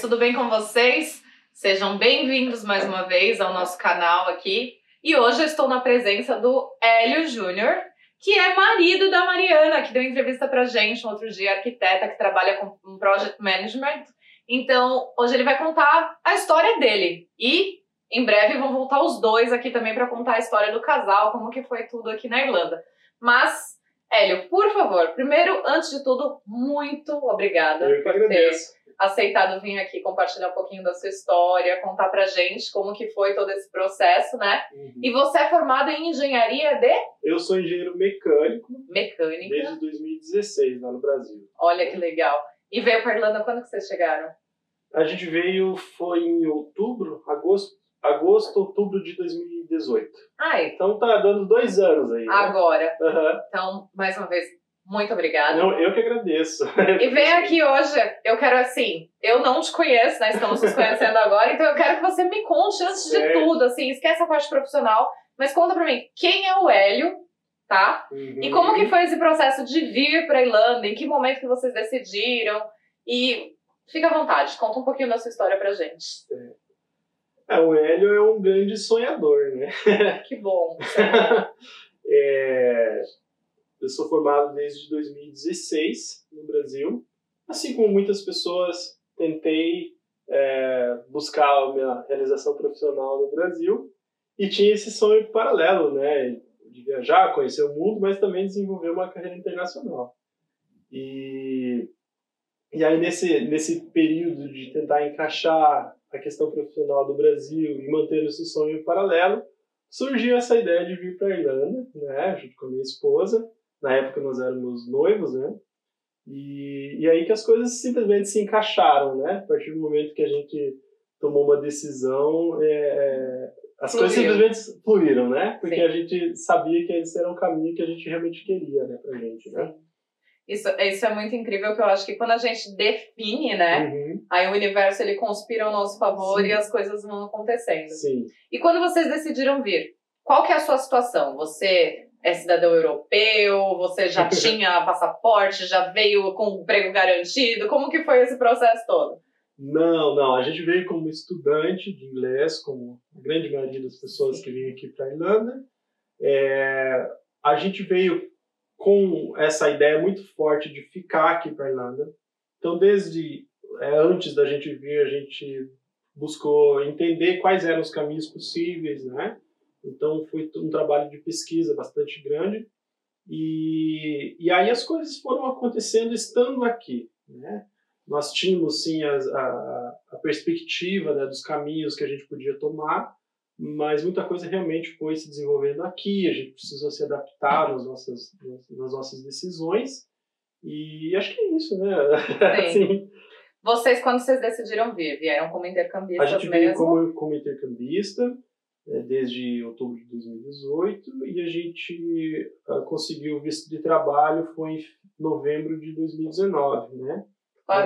Tudo bem com vocês? Sejam bem-vindos mais uma vez ao nosso canal aqui. E hoje eu estou na presença do Hélio Júnior, que é marido da Mariana, que deu entrevista pra gente um outro dia, arquiteta que trabalha com um project management. Então, hoje ele vai contar a história dele. E em breve vão voltar os dois aqui também para contar a história do casal, como que foi tudo aqui na Irlanda. Mas Hélio, por favor, primeiro, antes de tudo, muito obrigada Eu que agradeço. Aceitado vir aqui compartilhar um pouquinho da sua história, contar pra gente como que foi todo esse processo, né? Uhum. E você é formado em engenharia de Eu sou engenheiro mecânico mecânica. desde 2016 lá no Brasil. Olha que legal. E veio pra Irlanda quando que vocês chegaram? A gente veio, foi em outubro, agosto, agosto, outubro de 2018. Ai, Então tá dando dois anos aí. né? agora. Aham. Então, mais uma vez, muito obrigada. Não, eu que agradeço. E vem aqui hoje, eu quero assim, eu não te conheço, né? Estamos nos conhecendo agora, então eu quero que você me conte antes de Certo. tudo, assim, esquece a parte profissional, mas conta pra mim, quem é o Hélio, tá? Uhum. E como que foi esse processo de vir pra Irlanda? Em que momento que vocês decidiram? E fica à vontade, conta um pouquinho da sua história pra gente. É, o Hélio é um grande sonhador, né? Que bom. É, eu sou formado desde 2016 no Brasil. Assim como muitas pessoas, tentei é, buscar a minha realização profissional no Brasil e tinha esse sonho paralelo, né? De viajar, conhecer o mundo, mas também desenvolver uma carreira internacional. E, e aí, nesse, nesse período de tentar encaixar a questão profissional do Brasil e manter esse sonho paralelo, surgiu essa ideia de vir para a Irlanda, né, junto com a minha esposa. Na época nós éramos noivos, né? E, e aí que as coisas simplesmente se encaixaram, né? A partir do momento que a gente tomou uma decisão, é, é, as coisas simplesmente fluíram, né? Porque Sim. a gente sabia que esse era um caminho que a gente realmente queria, né, pra gente, né? Isso, isso é muito incrível, que eu acho que quando a gente define, né? Uhum, Aí o universo ele conspira ao nosso favor Sim. e as coisas vão acontecendo. sim. E quando vocês decidiram vir, qual que é a sua situação? Você é cidadão europeu? Você já tinha passaporte? Já veio com emprego garantido? Como que foi esse processo todo? Não, não. A gente veio como estudante de inglês, como a grande maioria das pessoas que vêm aqui para a Irlanda. É, a gente veio com essa ideia muito forte de ficar aqui para a Irlanda. Então, desde é, antes da gente vir, a gente buscou entender quais eram os caminhos possíveis, né? Então, foi um trabalho de pesquisa bastante grande. E, e aí as coisas foram acontecendo estando aqui, né? nós tínhamos sim as- a, a perspectiva né, dos caminhos que a gente podia tomar, mas muita coisa realmente foi se desenvolvendo aqui, a gente precisou se adaptar nas nossas, nas nossas decisões, e acho que é isso, né? Assim, Vocês, quando vocês decidiram vir, vieram como a intercambistas gente veio mesmo? como, como intercambista desde outubro de 2018 e a gente ah, conseguiu o visto de trabalho foi em novembro de 2019, né?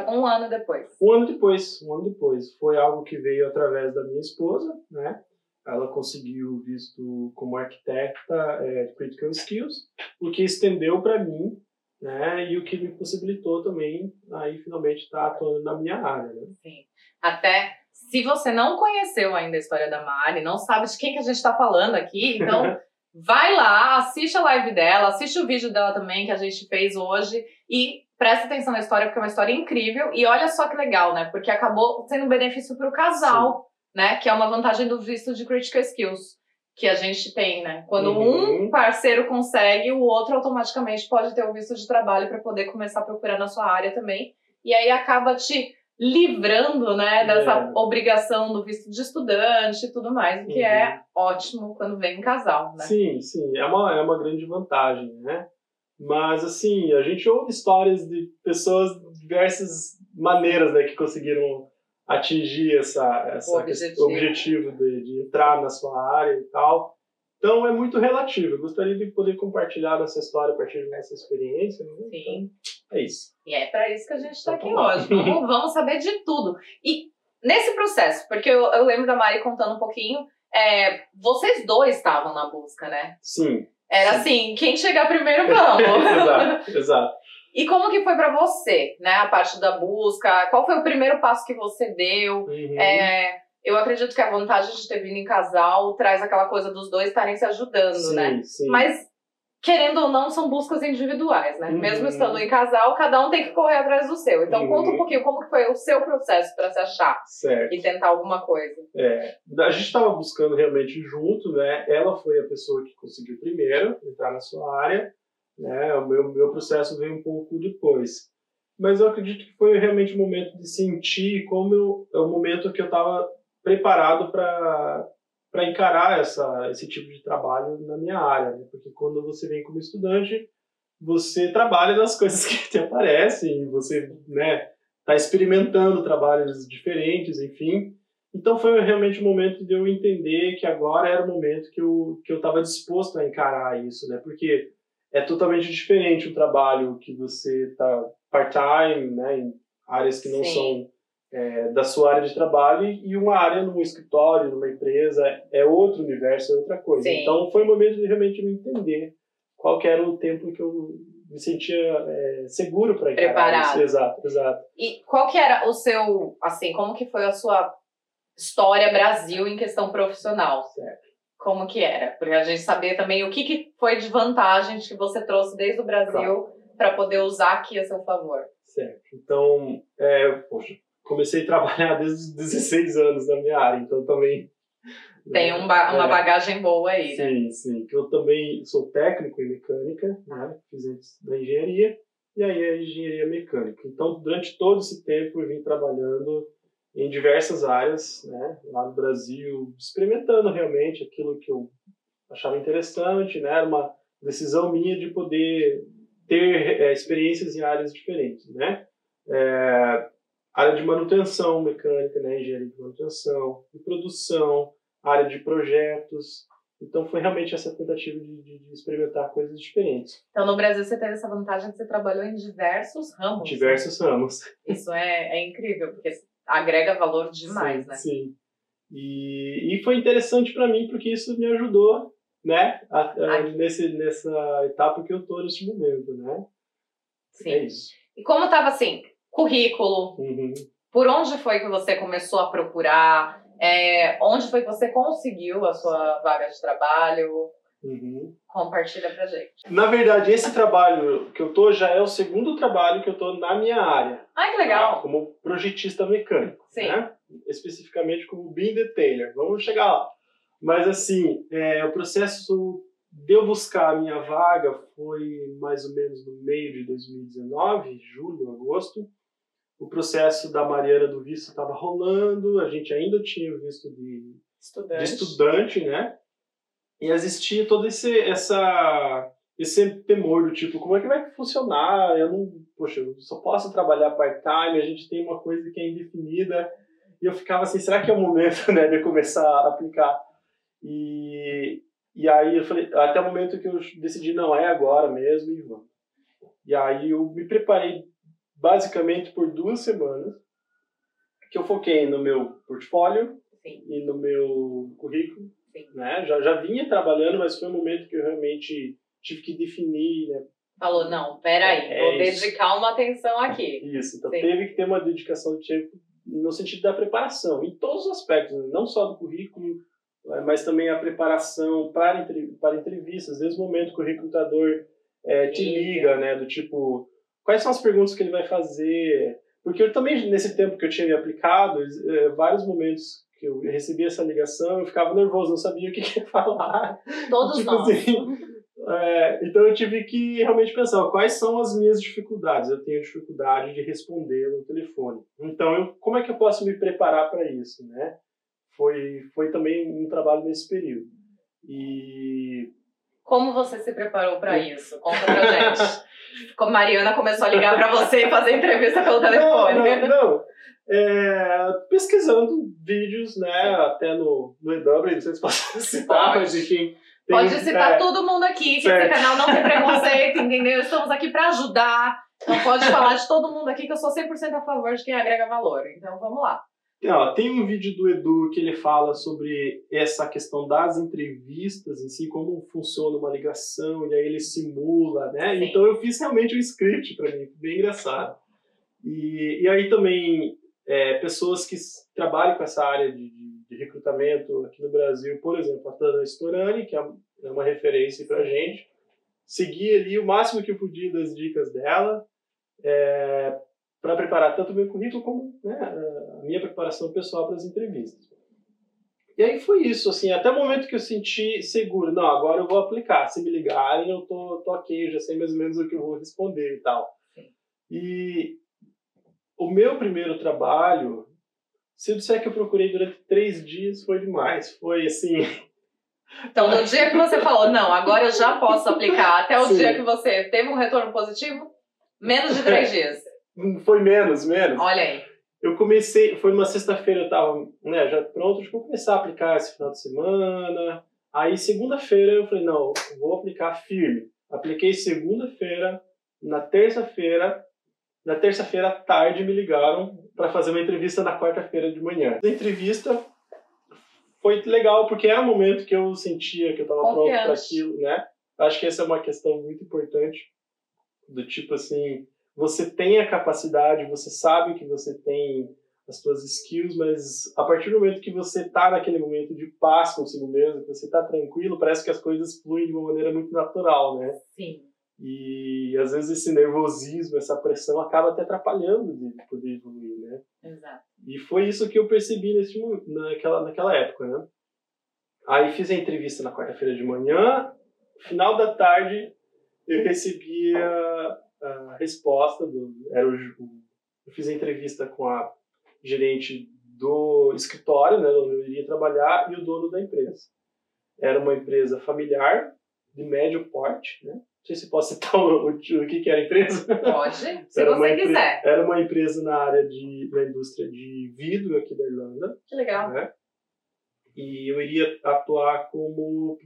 Um ano depois. Um ano depois, um ano depois. Foi algo que veio através da minha esposa, né? Ela conseguiu o visto como arquiteta é, Critical Skills, o que estendeu para mim, né? E o que me possibilitou também, aí finalmente estar atuando na minha área, né? Sim. Até se você não conheceu ainda a história da Mari, não sabe de quem que a gente está falando aqui, então vai lá, assiste a live dela, assiste o vídeo dela também que a gente fez hoje e presta atenção na história porque é uma história incrível e olha só que legal, né? Porque acabou sendo um benefício para o casal, né? Que é uma vantagem do visto de critical skills que a gente tem, né? Quando Uhum. um parceiro consegue, o outro automaticamente pode ter o visto de trabalho para poder começar a procurar na sua área também. E aí acaba te livrando, né, dessa É. obrigação do visto de estudante e tudo mais, o que Uhum. é ótimo quando vem em casal, né? Sim, sim, é uma, é uma grande vantagem, né? Mas, assim, a gente ouve histórias de pessoas de diversas maneiras né, que conseguiram atingir essa, essa O objetivo. objetivo de, de entrar na sua área e tal. Então, é muito relativo. Eu gostaria de poder compartilhar essa história a partir dessa experiência. Né? Sim. Então, é isso. E é para isso que a gente está aqui tá bom. hoje. Vamos, vamos saber de tudo. E nesse processo, porque eu, eu lembro da Mari contando um pouquinho, é, vocês dois estavam na busca, né? Sim. Era Sim. assim, quem chegar primeiro, vamos. exato, exato. E como que foi para você, né? A parte da busca, qual foi o primeiro passo que você deu? Uhum. É, eu acredito que a vantagem de ter vindo em casal traz aquela coisa dos dois estarem se ajudando, sim, né? Sim. Mas querendo ou não, são buscas individuais, né? Uhum. Mesmo estando em casal, cada um tem que correr atrás do seu. Então, Uhum. conta um pouquinho como que foi o seu processo para se achar Certo. e tentar alguma coisa. É, a gente estava buscando realmente junto, né? Ela foi a pessoa que conseguiu primeiro entrar na sua área, né? O meu, meu processo veio um pouco depois. Mas eu acredito que foi realmente o momento de sentir como eu, é o momento que eu estava preparado para para encarar essa, esse tipo de trabalho na minha área, né? porque quando você vem como estudante, você trabalha nas coisas que te aparecem, você, né, está experimentando trabalhos diferentes, enfim. Então foi realmente o momento de eu entender que agora era o momento que eu que eu estava disposto a encarar isso, né? Porque é totalmente diferente o trabalho que você está part-time, né, em áreas que não Sim. são é, da sua área de trabalho e uma área num escritório, numa empresa, é outro universo, é outra coisa. Sim. Então foi o momento de realmente me entender qual que era o tempo que eu me sentia é, seguro para encarar Preparado. isso. Exato, exato. E qual que era o seu, assim, como que foi a sua história Brasil em questão profissional? Certo. Como que era? Pra a gente saber também o que, que foi de vantagem que você trouxe desde o Brasil para poder usar aqui a seu favor. Certo. Então, é, poxa, comecei a trabalhar desde os 16 anos na minha área, então também. Tem um ba- uma É. bagagem boa aí, né? Sim, sim. Que eu também sou técnico em mecânica, né? Fiz antes da engenharia, e aí a engenharia mecânica. Então, durante todo esse tempo, eu vim trabalhando em diversas áreas, né? Lá no Brasil, experimentando realmente aquilo que eu achava interessante, né? Era uma decisão minha de poder ter é, experiências em áreas diferentes, né? É, área de manutenção mecânica, né? Engenharia de manutenção, de produção, área de projetos. Então foi realmente essa tentativa de, de- de experimentar coisas diferentes, Então, no Brasil, você teve essa vantagem de você trabalhou em diversos ramos. né? diversos ramos. Isso é, é incrível, porque agrega valor demais, sim, né? Sim. E, e foi interessante para mim porque isso me ajudou, né? a- a- nesse, nessa etapa que eu tô nesse momento, né? Sim. É isso. E como tava assim, currículo, Uhum. por onde foi que você começou a procurar? É, onde foi que você conseguiu a sua vaga de trabalho? Uhum. Compartilha pra gente. Na verdade, esse trabalho que eu tô já é o segundo trabalho que eu tô na minha área. Ai, que tá? legal! Como projetista mecânico. Sim. Né? Especificamente como beam detailer. Vamos chegar lá. Mas assim, é, o processo de eu buscar a minha vaga foi mais ou menos no meio de 2019, julho, agosto. O processo da Mariana do visto estava rolando, a gente ainda tinha o visto de Estudante. de estudante, né? E existia todo esse essa esse temor do tipo, como é que vai funcionar? Eu não, poxa, eu só posso trabalhar part-time, a gente tem uma coisa que é indefinida. E eu ficava assim, será que é o momento, né, de eu começar a aplicar? E e aí eu falei, até o momento que eu decidi não é agora mesmo e vamos. E aí eu me preparei basicamente por duas semanas, que eu foquei no meu portfólio, Sim. e no meu currículo. Sim. Né? Já, já vinha trabalhando, mas foi um momento que eu realmente tive que definir né? Falou, não, peraí, É vou isso. dedicar uma atenção aqui. isso. Então Sim. teve que ter uma dedicação de tempo no sentido da preparação, em todos os aspectos, né? não só do currículo, eh, mas também a preparação para, para entrevistas. Desde o momento que o recrutador eh, te Liga. liga, né? do tipo, quais são as perguntas que ele vai fazer? Porque eu também, nesse tempo que eu tinha me aplicado, eh, vários momentos que eu recebi essa ligação, eu ficava nervoso, não sabia o que que ia falar. Todos Tipo nós. assim, É, então eu tive que realmente pensar quais são as minhas dificuldades. Eu tenho dificuldade de responder no telefone. Então, eu, como é que eu posso me preparar para isso, né? Foi, foi também um trabalho nesse período. E Como você se preparou pra isso? Conta pra gente. Como Mariana começou a ligar pra você e fazer entrevista pelo telefone. Não, não, não. É, pesquisando vídeos, né? Até no, no EW, não sei se posso citar, Pode. mas enfim. tem- Pode citar é, todo mundo aqui, que Certo. esse canal não tem preconceito, entendeu? Estamos aqui pra ajudar. Então pode falar de todo mundo aqui que eu sou 100% a favor de quem agrega valor. Então vamos lá. Tem um vídeo do Edu que ele fala sobre essa questão das entrevistas em si, como funciona uma ligação, e aí ele simula, né? Sim. Então eu fiz realmente um script para mim, bem engraçado. E, e aí também é, pessoas que trabalham com essa área de, de- recrutamento aqui no Brasil, por exemplo, a Tana Storani, que é é uma referência para gente, segui ali o máximo que eu podia das dicas dela, para preparar tanto o meu currículo como né, a minha preparação pessoal para as entrevistas. E aí foi isso, assim, até o momento que eu senti seguro, não, agora eu vou aplicar, se me ligarem eu tô, tô ok, já sei mais ou menos o que eu vou responder e tal. E o meu primeiro trabalho, se eu disser que eu procurei durante três dias, foi demais, foi assim, Então, no dia que você falou, não, agora eu já posso aplicar, até o Sim. dia que você teve um retorno positivo, menos de três dias. Foi menos, menos. Olha aí. Eu comecei, foi numa sexta-feira, eu tava né, já pronto, que vou começar a aplicar esse final de semana. Aí, segunda-feira, eu falei, não, vou aplicar firme. Apliquei segunda-feira, na terça-feira, na terça-feira à tarde me ligaram para fazer uma entrevista na quarta-feira de manhã. A entrevista foi legal, porque era um momento que eu sentia que eu estava pronto para aquilo, né? Acho que essa é uma questão muito importante, do tipo assim, você tem a capacidade, você sabe que você tem as suas skills, mas a partir do momento que você tá naquele momento de paz consigo mesmo, que você tá tranquilo, parece que as coisas fluem de uma maneira muito natural, né? Sim. E às vezes esse nervosismo, essa pressão acaba até atrapalhando de poder evoluir, né? Exato. E foi isso que eu percebi nesse, naquela, naquela época, né? Aí fiz a entrevista na quarta-feira de manhã, final da tarde eu recebi a, resposta do era o, eu fiz a entrevista com a gerente do escritório, né, onde eu iria trabalhar e o dono da empresa. Era uma empresa familiar de médio porte, né? Não sei se posso citar o, o, o que que era a empresa. Pode, se você quiser. Era uma empresa na área de na indústria de vidro aqui da Irlanda, Que legal. né? E eu iria atuar como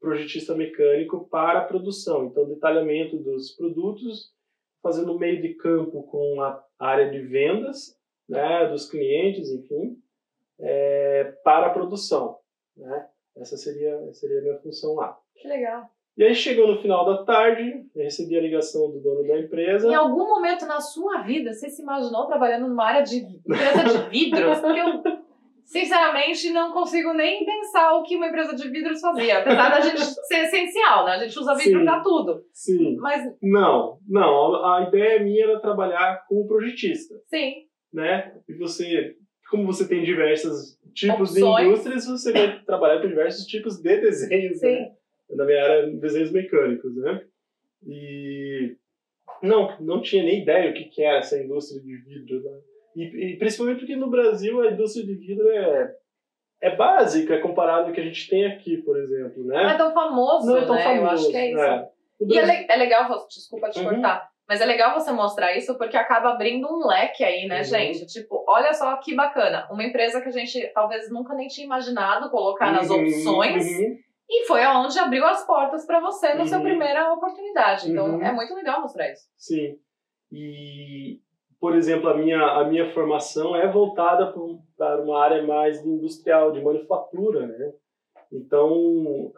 projetista mecânico para a produção, então detalhamento dos produtos, fazendo meio de campo com a área de vendas, né, dos clientes, enfim, é, para a produção, né? Essa seria seria a minha função lá. Que legal. E aí chegou no final da tarde, eu recebi a ligação do dono da empresa. Em algum momento na sua vida, você se imaginou trabalhando numa área de empresa de vidros? Porque eu, sinceramente, não consigo nem pensar o que uma empresa de vidros fazia. Apesar da gente ser essencial, né? A gente usa vidro pra tudo. Sim. Mas, Não, não. A ideia minha era trabalhar como projetista, sim, né? E você, como você tem diversos tipos de Opções. indústrias, você vai trabalhar com diversos tipos de desenhos, sim. né? Na minha área, desenhos mecânicos, né? E não, não tinha nem ideia o que que era essa indústria de vidro, né? E, e principalmente porque no Brasil a indústria de vidro é é básica comparado ao que a gente tem aqui, por exemplo, né? Não é tão famoso, Não é tão né? famoso. Eu acho que é isso. No E é, é legal, desculpa te Uhum. cortar, mas é legal você mostrar isso porque acaba abrindo um leque aí, né, Uhum. gente? Tipo, olha só que bacana. Uma empresa que a gente talvez nunca nem tinha imaginado colocar nas Uhum, opções uhum. e foi aonde abriu as portas pra você na sua Uhum. primeira oportunidade. Então Uhum. é muito legal mostrar isso. Sim. E, por exemplo, a minha, a minha formação é voltada para um- uma área mais industrial, de manufatura, né? Então,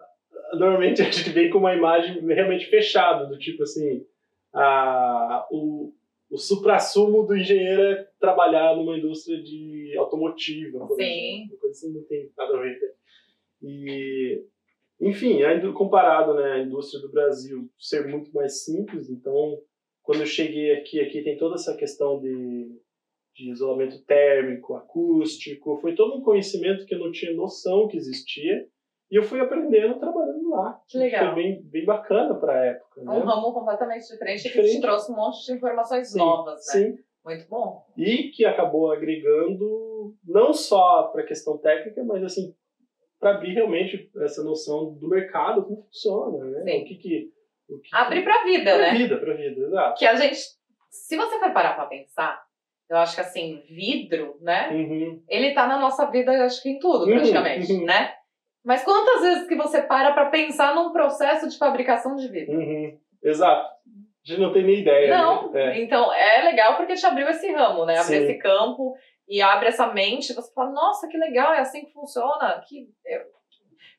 normalmente a gente vem com uma imagem realmente fechada, do tipo assim, a, o, o supra-sumo do engenheiro é trabalhar numa indústria de automotiva, por Sim. exemplo. Coisa assim não tem nada a ver. né? E, enfim, comparado né, à indústria do Brasil ser muito mais simples, então quando eu cheguei aqui, aqui tem toda essa questão de, de isolamento térmico, acústico, foi todo um conhecimento que eu não tinha noção que existia, e eu fui aprendendo trabalhando lá. Que legal. Foi bem, bem bacana para a época. Né? um ramo completamente diferente, que Diferente. te trouxe um monte de informações Sim, novas, né? Sim, Muito bom. e que acabou agregando não só para a questão técnica, mas assim para abrir realmente essa noção do mercado, como funciona, né? Sim. O que que que Abrir pra vida, pra né? vida, para vida, exato. Que a gente, se você for parar pra pensar, eu acho que assim, vidro, né? Uhum. ele tá na nossa vida, eu acho que em tudo, Uhum, praticamente, uhum. né? Mas quantas vezes que você para pra pensar num processo de fabricação de vidro? Uhum. Exato. A gente não tem nem ideia. Não, Né? É. então é legal porque te abriu esse ramo, né? Sim. esse campo. e abre essa mente, você fala, nossa, que legal, é assim que funciona. Que... Eu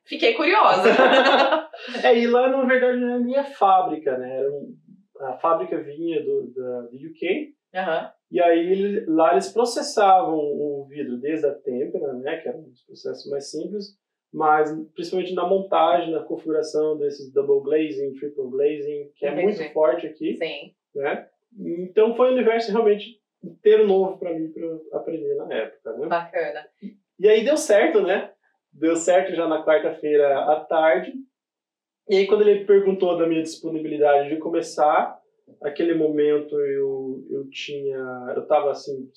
fiquei curiosa. é, e lá, na verdade, não era minha fábrica, né? Era um, a fábrica vinha do, da, do UK. Uhum. E aí lá eles processavam o vidro desde a têmpera, né, que era um dos processos mais simples, mas principalmente na montagem, na configuração desses double glazing, triple glazing, que é Entendi. muito forte aqui, Sim. né? Então foi um universo realmente inteiro novo para mim para aprender na época, né? Bacana. E aí deu certo, né? Deu certo já na quarta-feira à tarde. E aí quando ele perguntou da minha disponibilidade de começar, aquele momento eu eu tinha, eu estava assim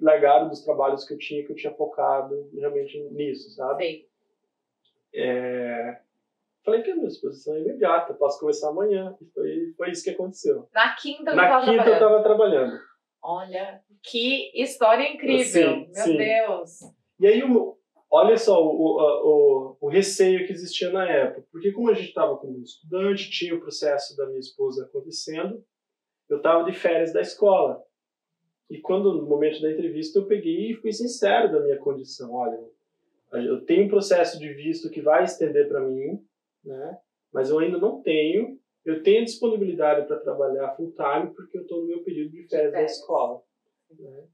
largado dos trabalhos que eu tinha, que eu tinha focado realmente nisso, sabe? Sim. É... Falei que a minha disposição é imediata, posso começar amanhã. E foi, foi isso que aconteceu. Na quinta eu Na quinta eu estava trabalhando. Olha, que história incrível. Sim, Meu sim. Deus. E aí, o- olha só o, a- o, o receio que existia na época. Porque como a gente estava como estudante, tinha o processo da minha esposa acontecendo, eu estava de férias da escola. E quando, no momento da entrevista, eu peguei e fui sincero da minha condição. Olha, eu tenho um processo de visto que vai estender para mim, né? mas eu ainda não tenho. Eu tenho disponibilidade para trabalhar full time porque eu estou no meu período de férias da escola. né?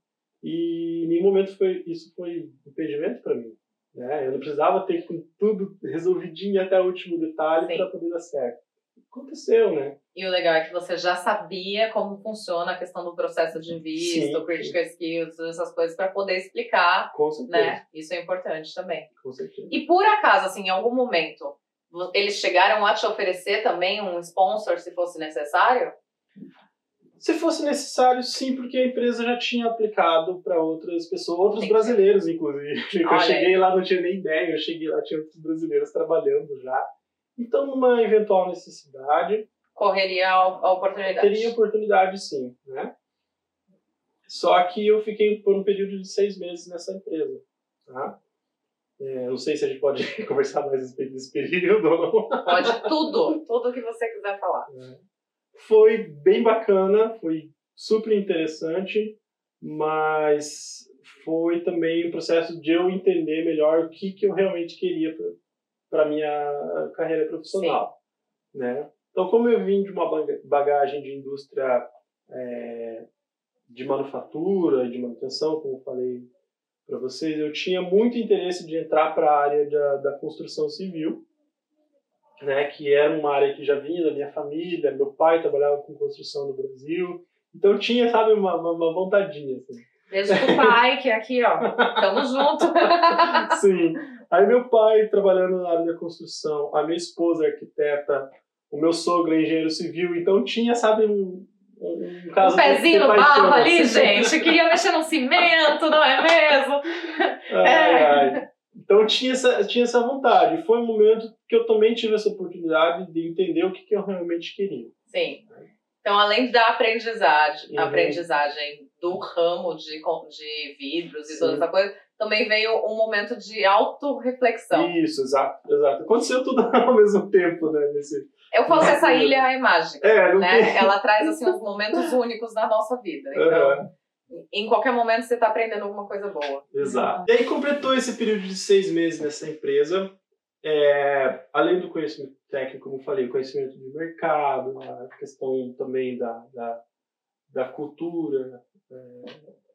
E em nenhum momento foi, isso foi impedimento para mim. Né? Eu não precisava ter com tudo resolvidinho até o último detalhe para poder dar certo. Aconteceu, né? E o legal é que você já sabia como funciona a questão do processo de visto, Sim, critical skills, essas coisas, para poder explicar, Com certeza. né? Isso é importante também. Com certeza. E por acaso, assim, em algum momento, eles chegaram a te oferecer também um sponsor, se fosse necessário? Se fosse necessário, sim, porque a empresa já tinha aplicado para outras pessoas, outros brasileiros, inclusive. Olha Eu cheguei lá, não tinha nem ideia, eu cheguei lá, tinha outros brasileiros trabalhando já. Então, numa eventual necessidade, Correria a, oportunidade. teria oportunidade sim, né? Só que eu fiquei por um período de seis meses nessa empresa, tá? É, não sei se a gente pode conversar mais a respeito desse período ou não. Pode tudo, tudo que você quiser falar. Foi bem bacana, foi super interessante, mas foi também um processo de eu entender melhor o que, que eu realmente queria para minha carreira profissional, né? Então, como eu vim de uma baga- bagagem de indústria é, de manufatura, de manutenção, como eu falei para vocês, eu tinha muito interesse de entrar para a área da, da construção civil, né, que era uma área que já vinha da minha família, meu pai trabalhava com construção no Brasil, então tinha, sabe, uma, uma, uma vontadinha, assim. Beijo pro pai, que é aqui, ó. Tamo junto. Sim. Aí meu pai trabalhando na área da construção, a minha esposa é arquiteta, o meu sogro é engenheiro civil, então tinha, sabe, um, um, caso um pezinho no barro ali, assim. gente. Queria mexer no cimento, não é mesmo? Ai, É. ai. Então tinha essa, tinha essa vontade. Foi um momento que eu também tive essa oportunidade de entender o que, que eu realmente queria. Sim. Então, além da aprendizagem, Uhum. aprendizagem do ramo de, de vidros e Sim. toda essa coisa, também veio um momento de autorreflexão. Isso, exato, exato. Aconteceu tudo ao mesmo tempo, né? Nesse... Eu falo que essa ilha é mágica, É, né? tem. Ela traz, assim, uns momentos únicos da nossa vida. Então, Aham. em qualquer momento, você está aprendendo alguma coisa boa. Exato. E aí completou esse período de seis meses nessa empresa. É, além do conhecimento técnico, como eu falei, conhecimento de mercado, a questão também da, da, da cultura. É,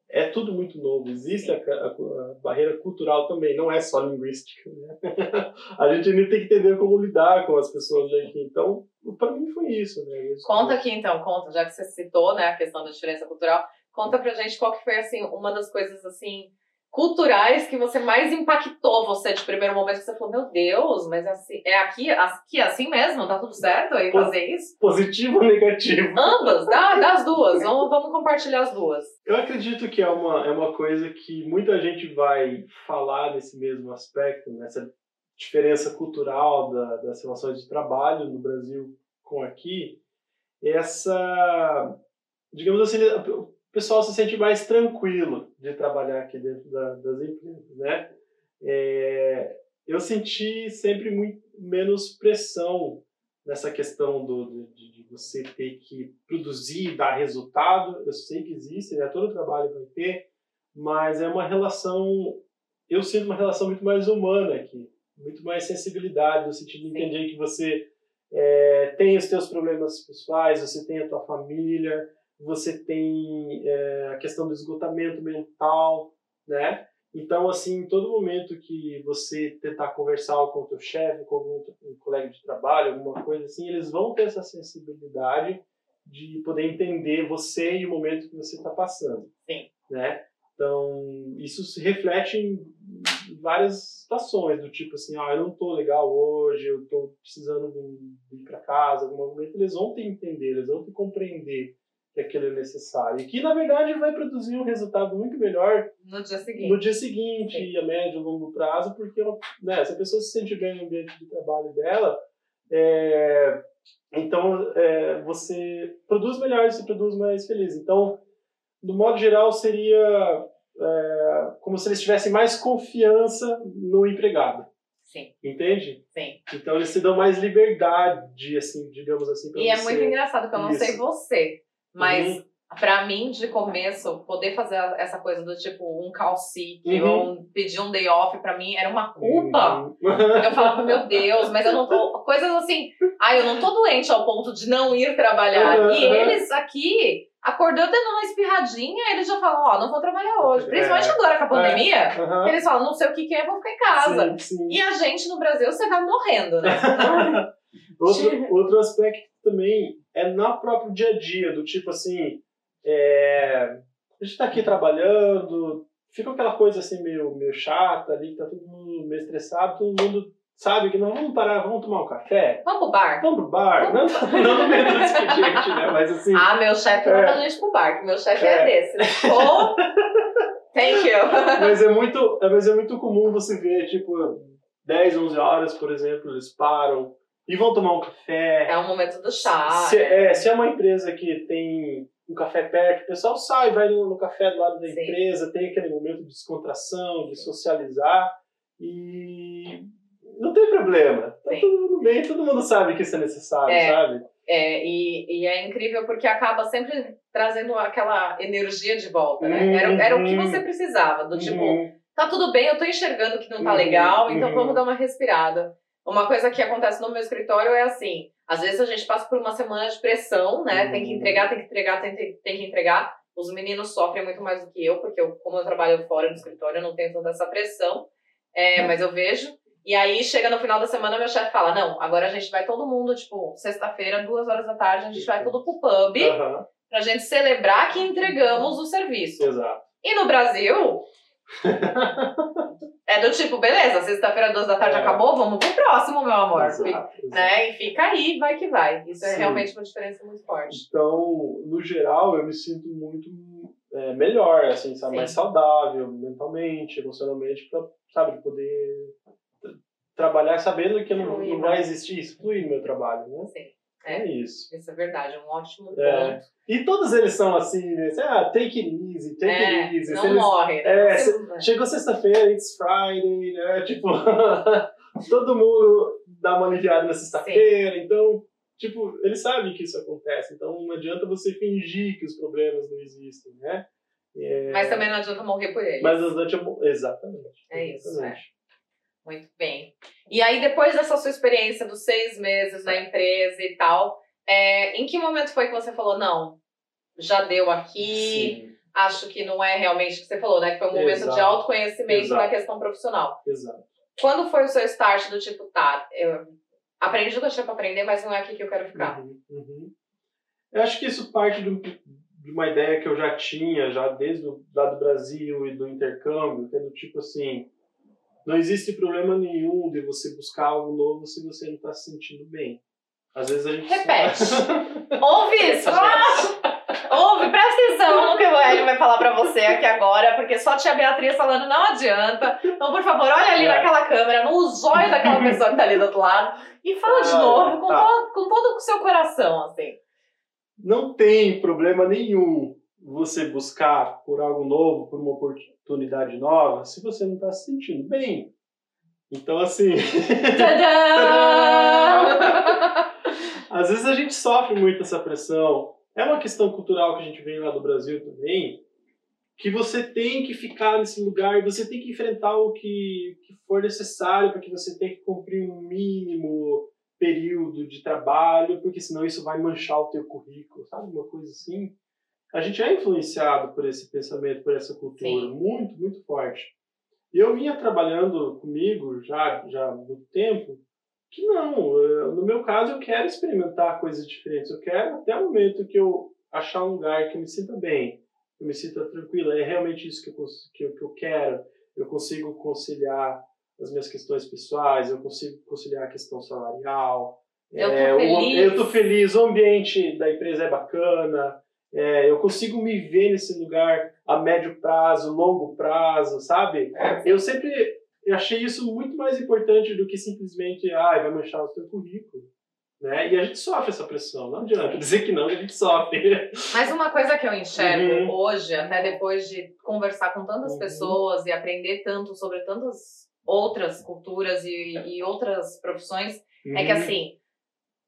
é tudo muito novo. Existe a, a- a barreira cultural também, não é só linguística. Né? a gente ainda tem que entender como lidar com as pessoas daqui. Então, para mim foi isso. Né? Eu Conta aqui, então, conta, já que você citou, né, a questão da diferença cultural, conta pra gente qual que foi, assim, uma das coisas, assim, culturais que você mais impactou você de primeiro momento, que você falou, meu Deus, mas assim, é aqui, aqui é assim mesmo, tá tudo certo aí fazer isso? Positivo ou negativo? Ambas, dá, dá as duas, vamos, vamos compartilhar as duas. Eu acredito que é uma, é uma coisa que muita gente vai falar nesse mesmo aspecto, nessa diferença cultural da, das relações de trabalho no Brasil com aqui. Essa, digamos assim, pessoal se sente mais tranquilo de trabalhar aqui dentro da- das empresas, né? É, eu senti sempre muito menos pressão nessa questão do, de, de você ter que produzir, dar resultado. Eu sei que existe, né? todo trabalho vai ter, mas é uma relação, eu sinto uma relação muito mais humana aqui, muito mais sensibilidade, no sentido de entender que você é, tem os seus problemas pessoais, você tem a tua família, você tem é, a questão do esgotamento mental, né? Então, assim, em todo momento que você tentar conversar com o teu chefe, com algum um colega de trabalho, alguma coisa assim, eles vão ter essa sensibilidade de poder entender você e o momento que você está passando. Sim. Né? Então, isso se reflete em várias situações, do tipo assim, ah, eu não estou legal hoje, eu estou precisando vir para casa, algum momento, eles vão te entender, eles vão te compreender que aquilo é necessário. E que, na verdade, vai produzir um resultado muito melhor no dia seguinte, no dia seguinte e a médio e longo prazo, porque né, se a pessoa se sente bem no ambiente de trabalho dela, é, então é, você produz melhor, você produz mais feliz. Então, do modo geral, seria é, como se eles tivessem mais confiança no empregado. Sim. Entende? Sim. Então eles se dão mais liberdade, assim, digamos assim. e é muito engraçado, que eu não Isso. sei você, mas uhum. pra mim, de começo, poder fazer essa coisa do tipo um sick uhum. ou pedir um day off, pra mim era uma culpa. Uhum. Eu falava, meu Deus, mas eu não tô. Coisas assim, ah, eu não tô doente ao ponto de não ir trabalhar. E eles aqui acordou dando uma espirradinha, eles já falam, ó, oh, não vou trabalhar hoje. É. Principalmente é. agora com a pandemia, é. uhum. eles falam, não sei o que, que é, vou ficar em casa. Sim, sim. E a gente no Brasil, você vai morrendo, né? outro, outro aspecto também é no próprio dia a dia, do tipo assim, é, a gente tá aqui trabalhando, fica aquela coisa assim meio, meio chata ali, tá todo mundo meio estressado, todo mundo sabe que não vamos parar, vamos tomar um café. Vamos pro bar. Vamos pro bar. Vamos... Não, não no meio do expediente, né? Mas assim. Ah, meu chefe é. a gente pro bar, que meu chefe é. é desse. Né? Oh, thank you. Mas é muito, mas é muito comum você ver, tipo, 10, 11 horas, por exemplo, eles param e vão tomar um café. É um momento do chá. Se, né? é, se é uma empresa que tem um café perto, o pessoal sai, vai no, no café do lado da Sim. empresa, tem aquele momento de descontração, de socializar. E não tem problema. Tá Sim. todo mundo bem, todo mundo sabe que isso é necessário, é, sabe? É, e, e é incrível porque acaba sempre trazendo aquela energia de volta, né? Uhum, era, era o que uhum. você precisava, do tipo, uhum. tá tudo bem, eu tô enxergando que não tá uhum, legal, então vamos dar uma respirada. Uma coisa que acontece no meu escritório é assim, às vezes a gente passa por uma semana de pressão, né? Tem que entregar, tem que entregar, tem, tem que entregar. Os meninos sofrem muito mais do que eu, porque eu, como eu trabalho fora do escritório, eu não tenho tanta essa pressão. É, mas eu vejo. E aí, chega no final da semana, meu chefe fala: Não, agora a gente vai todo mundo, tipo, sexta-feira, duas horas da tarde, a gente vai todo pro pub uhum. pra gente celebrar que entregamos o serviço. Exato. E no Brasil. É do tipo, beleza, sexta-feira, duas da tarde é. acabou, vamos pro próximo, meu amor. Exato, exato. Né? E fica aí, vai que vai. Isso é Sim. é realmente uma diferença muito forte. Então, no geral, eu me sinto muito é, melhor, assim, sabe? Mais saudável, mentalmente, emocionalmente, pra, sabe, poder trabalhar sabendo que não, não vai existir isso, fluir no meu trabalho, né? Sim. É, é, isso. Isso é verdade, é um ótimo é. ponto. E todos eles são assim, né? Ah, take it easy, take é, it easy. Não eles, morre, né? É, se, chegou sexta-feira, it's Friday, né? Tipo, todo mundo dá uma aliviada na sexta-feira, então, tipo, eles sabem que isso acontece, então não adianta você fingir que os problemas não existem, né? É... Mas também não adianta morrer por eles. Mas não adianta... Exatamente. É isso, é. Muito bem. E aí, depois dessa sua experiência dos seis meses na empresa e tal, é, em que momento foi que você falou, não, já deu aqui, Sim. acho que não é realmente o que você falou, né? Que foi um momento Exato. de autoconhecimento Exato. na questão profissional. Exato. Quando foi o seu start do tipo, tá, eu aprendi o que eu tinha pra aprender, mas não é aqui que eu quero ficar? Uhum, uhum. Eu acho que isso parte de, de uma ideia que eu já tinha, já desde o lá do Brasil e do intercâmbio, que é do tipo assim, não existe problema nenhum de você buscar algo novo se você não está se sentindo bem. Às vezes a gente. Repete. Ouve isso! Ouve, presta atenção no que o Hélio vai falar pra você aqui agora, porque só tinha Beatriz falando não adianta. Então, por favor, olha ali é. naquela câmera, no zóio daquela pessoa que tá ali do outro lado, e fala de novo com, tá. todo, com todo o seu coração, assim. Não tem problema nenhum você buscar por algo novo, por uma oportunidade nova, se você não está se sentindo bem. Então, assim. Às vezes a gente sofre muito essa pressão. É uma questão cultural que a gente vem lá do Brasil também, que você tem que ficar nesse lugar, você tem que enfrentar o que, que for necessário, porque você tem que cumprir um mínimo período de trabalho, porque senão isso vai manchar o teu currículo, sabe? Uma coisa assim. A gente é influenciado por esse pensamento, por essa cultura, Sim. muito, muito forte. E eu vinha trabalhando comigo já, já há muito tempo, que não, eh, no meu caso eu quero experimentar coisas diferentes, eu quero até o momento que eu achar um lugar que eu me sinta bem, que eu me sinta tranquila, é realmente isso que eu, que eu, que eu quero, eu consigo conciliar as minhas questões pessoais, eu consigo conciliar a questão salarial, eu tô, é, feliz. O, eu tô feliz, o ambiente da empresa é bacana, é, eu consigo me ver nesse lugar a médio prazo, longo prazo, sabe? Eu sempre achei isso muito mais importante do que simplesmente, ah, vai manchar o seu currículo. Né? E a gente sofre essa pressão, não adianta dizer que não, a gente sofre. Mas uma coisa que eu enxergo uhum. hoje, até depois de conversar com tantas uhum. pessoas e aprender tanto sobre tantas outras culturas e, e outras profissões, uhum. é que uhum. assim,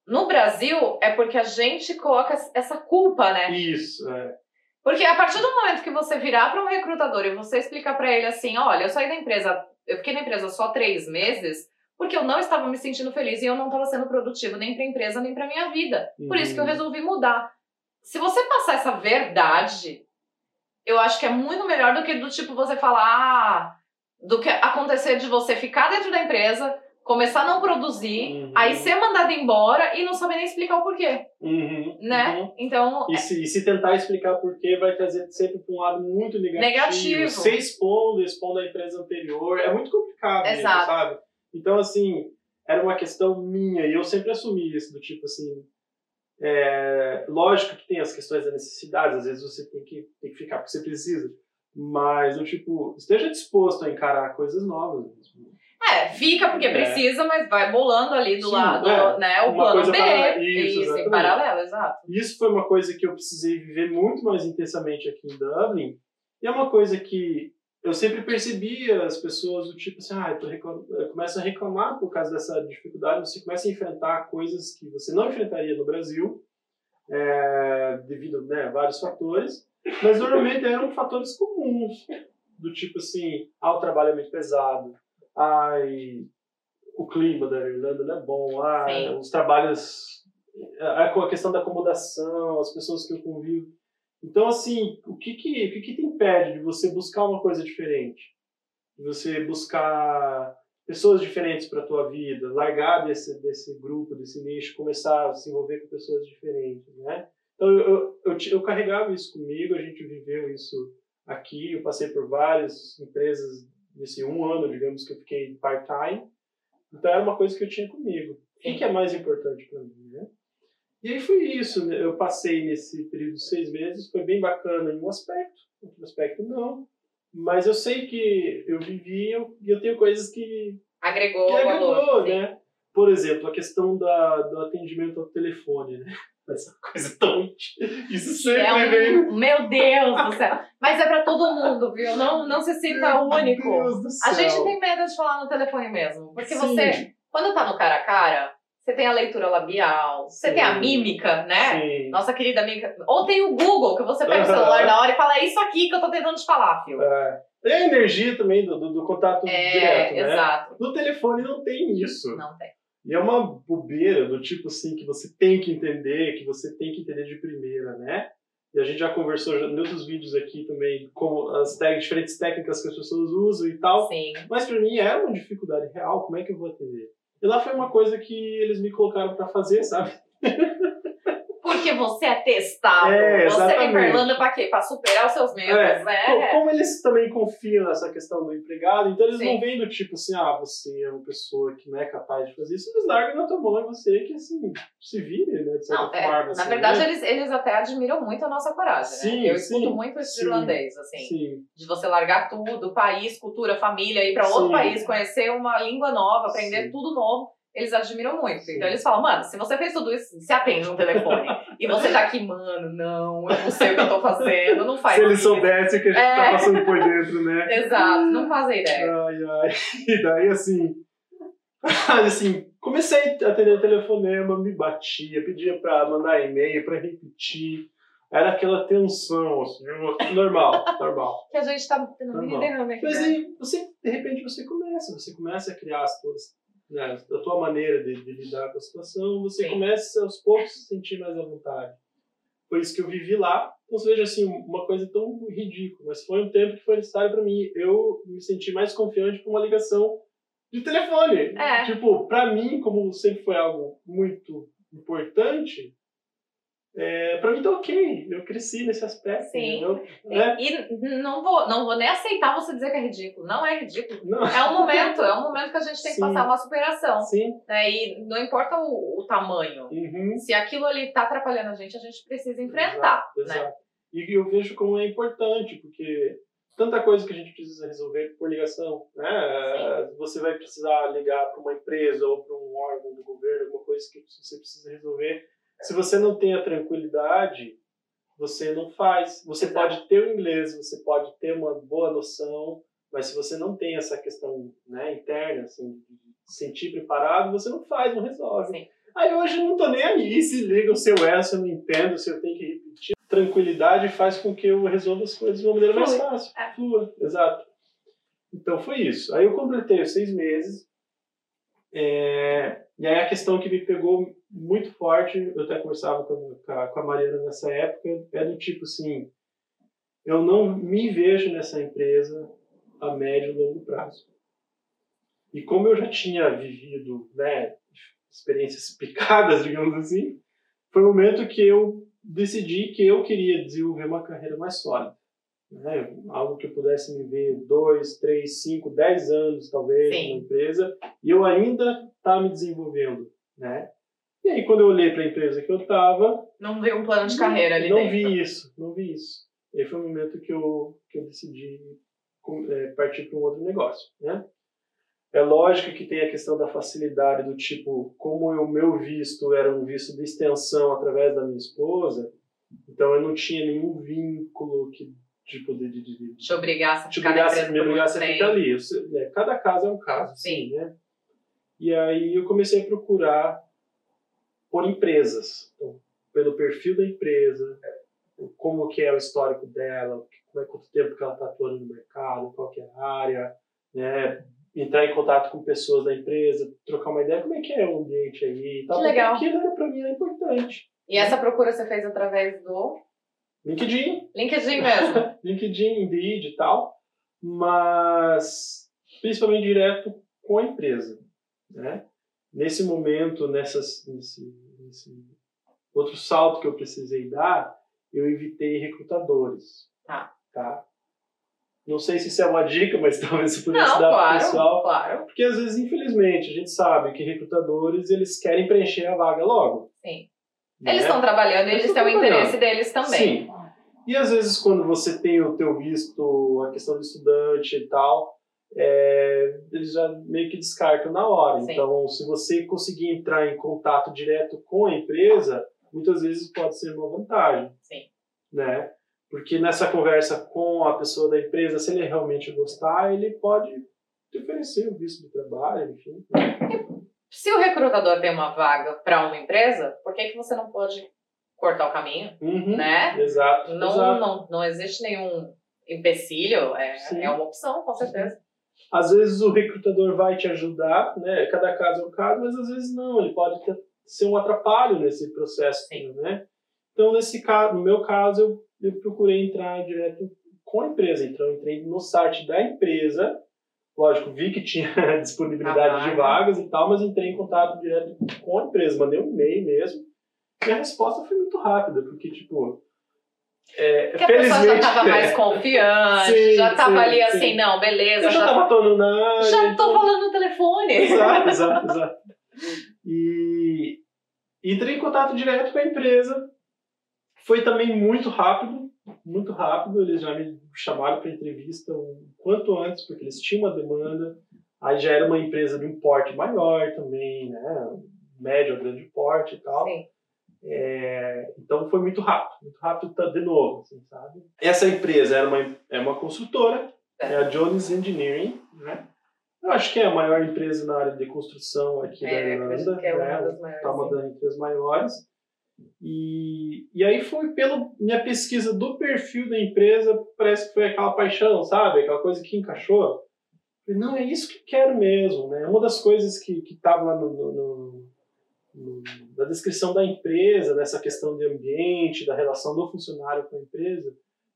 no Brasil é porque a gente coloca essa culpa, né? Isso, é. Porque a partir do momento que você virar para um recrutador e você explicar para ele assim, olha, eu saí da empresa, eu fiquei na empresa só três meses, porque eu não estava me sentindo feliz e eu não estava sendo produtivo nem para a empresa nem para minha vida. Por isso que eu uhum. resolvi mudar. Se você passar essa verdade, eu acho que é muito melhor do que do tipo você falar, ah, do que acontecer de você ficar dentro da empresa, começar a não produzir, uhum. aí ser mandado embora e não saber nem explicar o porquê. Uhum. Né? Uhum. Então. E se, e se, tentar explicar porquê, vai trazer sempre para um lado muito negativo. Negativo. Ser expondo, expondo a empresa anterior. É muito complicado, Exato. sabe? Então, assim, era uma questão minha e eu sempre assumi isso, do tipo assim. É, lógico que tem as questões da necessidade, às vezes você tem que, tem que ficar porque você precisa. Mas, o tipo, esteja disposto a encarar coisas novas mesmo. É, fica porque é. precisa, mas vai bolando ali do Sim, lado, é. né? O uma plano B. Paralela. Isso, isso em paralelo, exato. Isso foi uma coisa que eu precisei viver muito mais intensamente aqui em Dublin. E é uma coisa que eu sempre percebia as pessoas do tipo assim, ah, eu, começo a reclamar por causa dessa dificuldade, você começa a enfrentar coisas que você não enfrentaria no Brasil, é, devido né, a vários fatores, mas normalmente eram fatores comuns, do tipo assim, ah, o trabalho é muito pesado, ai, o clima da Irlanda não é bom, ah, os trabalhos, a, a questão da acomodação, as pessoas que eu convivo. Então, assim, o que que, o que que te impede de você buscar uma coisa diferente? De você buscar pessoas diferentes para a tua vida, largar desse, desse grupo, desse nicho, começar a se envolver com pessoas diferentes, né? Então, eu, eu, eu carregava isso comigo, a gente viveu isso aqui, eu passei por várias empresas nesse um ano, digamos, que eu fiquei part-time. Então era uma coisa que eu tinha comigo. O que, é mais importante para mim, né? E aí foi isso. Né? Eu passei nesse período de seis meses, foi bem bacana em um aspecto, em outro aspecto não. Mas eu sei que eu vivi e eu, eu tenho coisas que. Agregou, que agregou valor, né? Por exemplo, a questão da, do atendimento ao telefone, né? Essa coisa tão. Isso sempre é um... vem. Meu Deus do céu! Mas é pra todo mundo, viu? Não, não se sinta Meu único. Deus do céu. A gente tem medo de falar no telefone mesmo. Porque Sim. você, quando tá no cara a cara, você tem a leitura labial, você Sim. tem a mímica, né? Sim. Nossa querida amiga. Ou tem o Google, que você pega o celular na hora e fala: é isso aqui que eu tô tentando te falar, filho. É. Tem a energia também do, do, do contato é, direto, né? Exato. No telefone não tem isso. Não tem. E é uma bobeira do tipo assim que você tem que entender, que você tem que entender de primeira, né? E a gente já conversou em outros vídeos aqui também como as diferentes técnicas que as pessoas usam e tal. Sim. Mas para mim era uma dificuldade real, como é que eu vou atender? E lá foi uma coisa que eles me colocaram para fazer, sabe? Porque você é testado. É, você vem pra Irlanda pra quê? Pra superar os seus medos, é. né? Como eles também confiam nessa questão do empregado, então eles Sim. não vêm do tipo assim, ah, você é uma pessoa que não é capaz de fazer isso, eles largam na tua mão e você que, assim, se vire, né? De certa não, é, forma. na assim, verdade, né? eles, eles até admiram muito a nossa coragem, sim, né? Eu sim, escuto muito esse irlandês, assim. Sim. De você largar tudo, país, cultura, família, ir pra outro país, conhecer uma língua nova, aprender tudo novo eles admiram muito. Então eles falam, mano, se você fez tudo isso, se atende no telefone. e você tá aqui, mano, não, eu não sei o que eu tô fazendo, não faz Se eles soubessem o que a gente É. tá passando por dentro, né? Exato, não fazem ideia. Ai, ai. E daí, assim, assim, comecei a atender o telefonema, me batia, pedia pra mandar e-mail, pra repetir. Era aquela tensão, assim, normal, normal. Que a gente tá tendo. Mas né? aí, você, de repente, você começa, você começa a criar as tuas, né, a tua maneira de, de lidar com a situação, você Sim. começa aos poucos a se sentir mais à vontade. Foi isso que eu vivi lá. Você veja assim, uma coisa tão ridícula, mas foi um tempo que foi necessário para mim. Eu me senti mais confiante com uma ligação de telefone. É. Tipo, para mim, como sempre foi algo muito importante, é, para mim tá ok. Eu cresci nesse aspecto. Sim. Né? E não vou, não vou nem aceitar você dizer que é ridículo. Não é ridículo. Não, É um momento, é um momento que a gente tem que Sim. passar uma superação. sim. Né? E não importa o, o tamanho. Uhum. Se aquilo ali tá atrapalhando a gente, a gente precisa enfrentar. Exato, né? exato. E eu vejo como é importante, porque tanta coisa que a gente precisa resolver por ligação, né? Você vai precisar ligar para uma empresa ou para um órgão do governo, alguma coisa que você precisa resolver. Se você não tem a tranquilidade, você não faz. Você Exato. pode ter o inglês, você pode ter uma boa noção, mas se você não tem essa questão né, interna, assim, de se sentir preparado, você não faz, não resolve. Sim. Aí hoje eu não tô nem aí se liga o seu erro, se eu não entendo, se eu tenho que repetir. Tranquilidade faz com que eu resolva as coisas de uma maneira mais fácil. É. Flua, exato. Então foi isso. Aí eu completei os seis meses. É, E aí a questão que me pegou muito forte, eu até conversava com a, com a Mariana nessa época, é do tipo assim, eu não me vejo nessa empresa a médio e longo prazo. E como eu já tinha vivido né, experiências picadas, digamos assim, foi o momento que eu decidi que eu queria desenvolver uma carreira mais sólida. Né? Algo que eu pudesse me ver dois, três, cinco, dez anos, talvez, Sim. numa empresa, e eu ainda estar me desenvolvendo. Né? E aí, quando eu olhei para a empresa que eu estava, Não vi um plano de carreira ali não dentro. vi isso, não vi isso. E aí foi o momento que eu, que eu decidi é, partir para um outro negócio, né? É lógico que tem a questão da facilidade do tipo, como o meu visto era um visto de extensão através da minha esposa, então eu não tinha nenhum vínculo que tipo de, de, de, Te obrigasse a ficar obrigasse, me obrigasse a ficar ali. Eu né, Cada caso é um caso, Sim. sim, né? E aí eu comecei a procurar por empresas. Então, pelo perfil da empresa, como que é o histórico dela, como é quanto tempo que ela está atuando no mercado, qual que é a área, né? Entrar em contato com pessoas da empresa, trocar uma ideia, como é que é o ambiente aí e tal. Que legal. Aquilo era para mim era importante. E essa procura você fez através do LinkedIn, LinkedIn mesmo. LinkedIn, Indeed e tal, mas principalmente direto com a empresa, né? Nesse momento, nessas, nesse, nesse outro salto que eu precisei dar, eu evitei recrutadores, Tá. tá? Não sei se isso é uma dica, mas talvez você pudesse Não, dar para o claro, pessoal, claro. porque às vezes, infelizmente, a gente sabe que recrutadores eles querem preencher a vaga logo. Sim. né? Eles estão trabalhando Eles eles estão têm o interesse deles também. Sim. E às vezes quando você tem o teu visto, a questão do estudante e tal, é, eles já meio que descartam na hora. Sim. Então, se você conseguir entrar em contato direto com a empresa, muitas vezes pode ser uma vantagem. Sim. Né? Porque nessa conversa com a pessoa da empresa, se ele realmente gostar, ele pode te oferecer o visto de trabalho, enfim. Se o recrutador tem uma vaga para uma empresa, por que, que você não pode cortar o caminho? Uhum. Né? Exato. Não, exato. não, não existe nenhum empecilho, é, Sim. é uma opção, com certeza. Às vezes o recrutador vai te ajudar, né? Cada caso é um caso, mas às vezes não, ele pode ter, ser um atrapalho nesse processo, Sim. né? Então, nesse caso, no meu caso, eu, eu procurei entrar direto com a empresa. Então, eu entrei no site da empresa, lógico, vi que tinha disponibilidade A de vaga. vagas e tal, mas entrei em contato direto com a empresa, mandei um e-mail mesmo. E a resposta foi muito rápida, porque, tipo, é, Porque a pessoa já estava mais confiante, Sim, já estava sim, ali sim. assim, não, beleza, eu já já, tava atuando na já tô falando no telefone. Exato, exato, exato. E entrei em contato direto com a empresa. Foi também muito rápido, muito rápido. Eles já me chamaram para entrevista o quanto antes, porque eles tinham uma demanda. Aí já era uma empresa de um porte maior também, né? Médio a grande porte e tal. Sim. É, então foi muito rápido, muito rápido tá, de novo, assim, sabe? Essa empresa era uma, é uma consultora, é a Jones Engineering, né? Eu acho que é a maior empresa na área de construção aqui da É, Irlanda, acredito que é né? uma das maiores. Tá uma das empresas maiores. E, e aí foi pela minha pesquisa do perfil da empresa, parece que foi aquela paixão, sabe? Aquela coisa que encaixou. Falei, não, é isso que eu quero mesmo, né? Uma das coisas que estava lá no, no, no, na descrição da empresa, dessa questão de ambiente, da relação do funcionário com a empresa,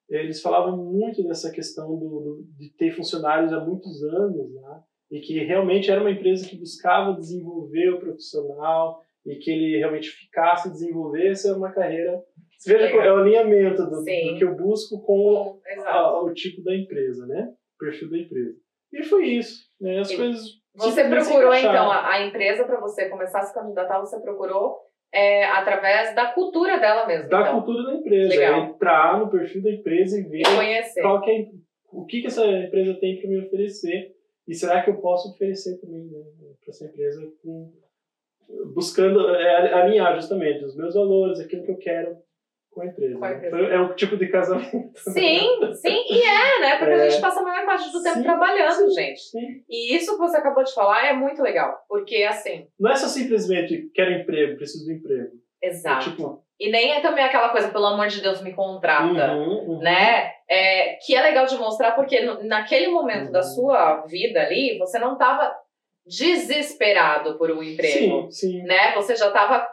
eles falavam muito dessa questão do, do, de ter funcionários há muitos anos, né? e que realmente era uma empresa que buscava desenvolver o profissional e que ele realmente ficasse, desenvolvesse uma carreira. Você veja, é o alinhamento do, do, que eu busco com a, o tipo da empresa, né? O perfil da empresa. E foi isso. Né? As coisas. Você procurou, então, a, a empresa para você começar a se candidatar, você procurou é, através da cultura dela mesmo. Da então. cultura da empresa. É entrar no perfil da empresa e ver e qual que é, o que, que essa empresa tem para me oferecer. E será que eu posso oferecer também né, para essa empresa com, buscando é, alinhar justamente os meus valores, aquilo que eu quero com a empresa. Com a empresa. Né? É um tipo de casamento. Né? Sim, sim, e é, né? Porque é. a gente passa a maior parte do tempo sim, trabalhando, sim, gente. Sim. E isso que você acabou de falar é muito legal, porque assim. Não é só simplesmente quero emprego, preciso de emprego. Exato. É, tipo, e nem é também aquela coisa, pelo amor de Deus, me contrata, uhum, uhum. né? É, que é legal de mostrar, porque naquele momento uhum. da sua vida ali, você não estava desesperado por um emprego, sim, sim. né? Você já estava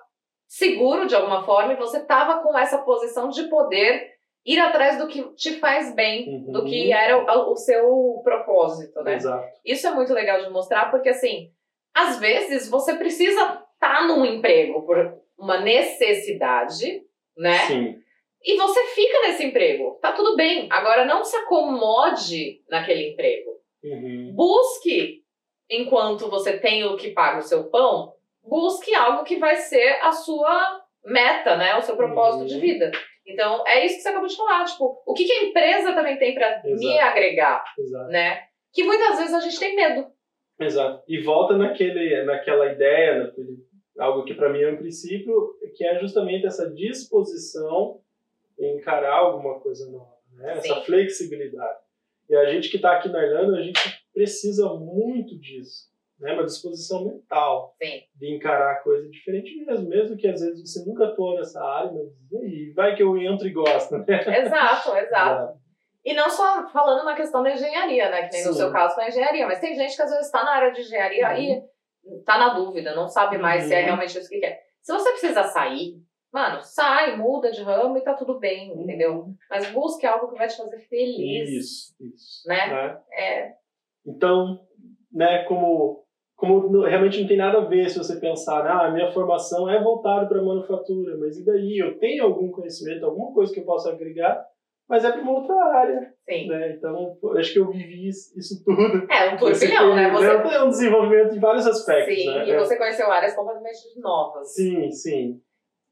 seguro de alguma forma e você estava com essa posição de poder ir atrás do que te faz bem, uhum. do que era o, o, seu propósito, né? Exato. Isso é muito legal de mostrar porque assim, às vezes você precisa estar tá num emprego por uma necessidade, né? Sim. E você fica nesse emprego, tá tudo bem. Agora não se acomode naquele emprego. Uhum. Busque, enquanto você tem o que paga o seu pão, busque algo que vai ser a sua meta, né? O seu propósito uhum. de vida. Então, é isso que você acabou de falar. Tipo, o que, que a empresa também tem para me agregar, Exato. né? Que muitas vezes a gente tem medo. Exato. E volta naquele, naquela ideia, naquele, algo que para mim é um princípio, que é justamente essa disposição em encarar alguma coisa nova, né? Essa flexibilidade. E a gente que está aqui na Irlanda, a gente precisa muito disso né, uma disposição mental Sim. de encarar a coisa diferente mesmo, mesmo que às vezes você nunca atuou nessa área, mas e vai que eu entro e gosto, né? Exato, exato. exato. E não só falando na questão da engenharia, né, que nem Sim. no seu caso com a engenharia, mas tem gente que às vezes está na área de engenharia uhum. e está na dúvida, não sabe mais uhum. se é uhum. realmente isso que quer. Se você precisa sair, mano, sai, muda de ramo e tá tudo bem, uhum. entendeu? Mas busque algo que vai te fazer feliz. Isso, isso. Né? É. é. Então, né, como como realmente não tem nada a ver se você pensar, ah, a minha formação é voltada para manufatura, mas e daí? Eu tenho algum conhecimento, alguma coisa que eu possa agregar, mas é para uma outra área. Sim. Né? Então, acho que eu vivi isso tudo. É, um turbilhão, né? Você... É um desenvolvimento em vários aspectos. Sim, né? e você conheceu áreas completamente novas. Sim, sim.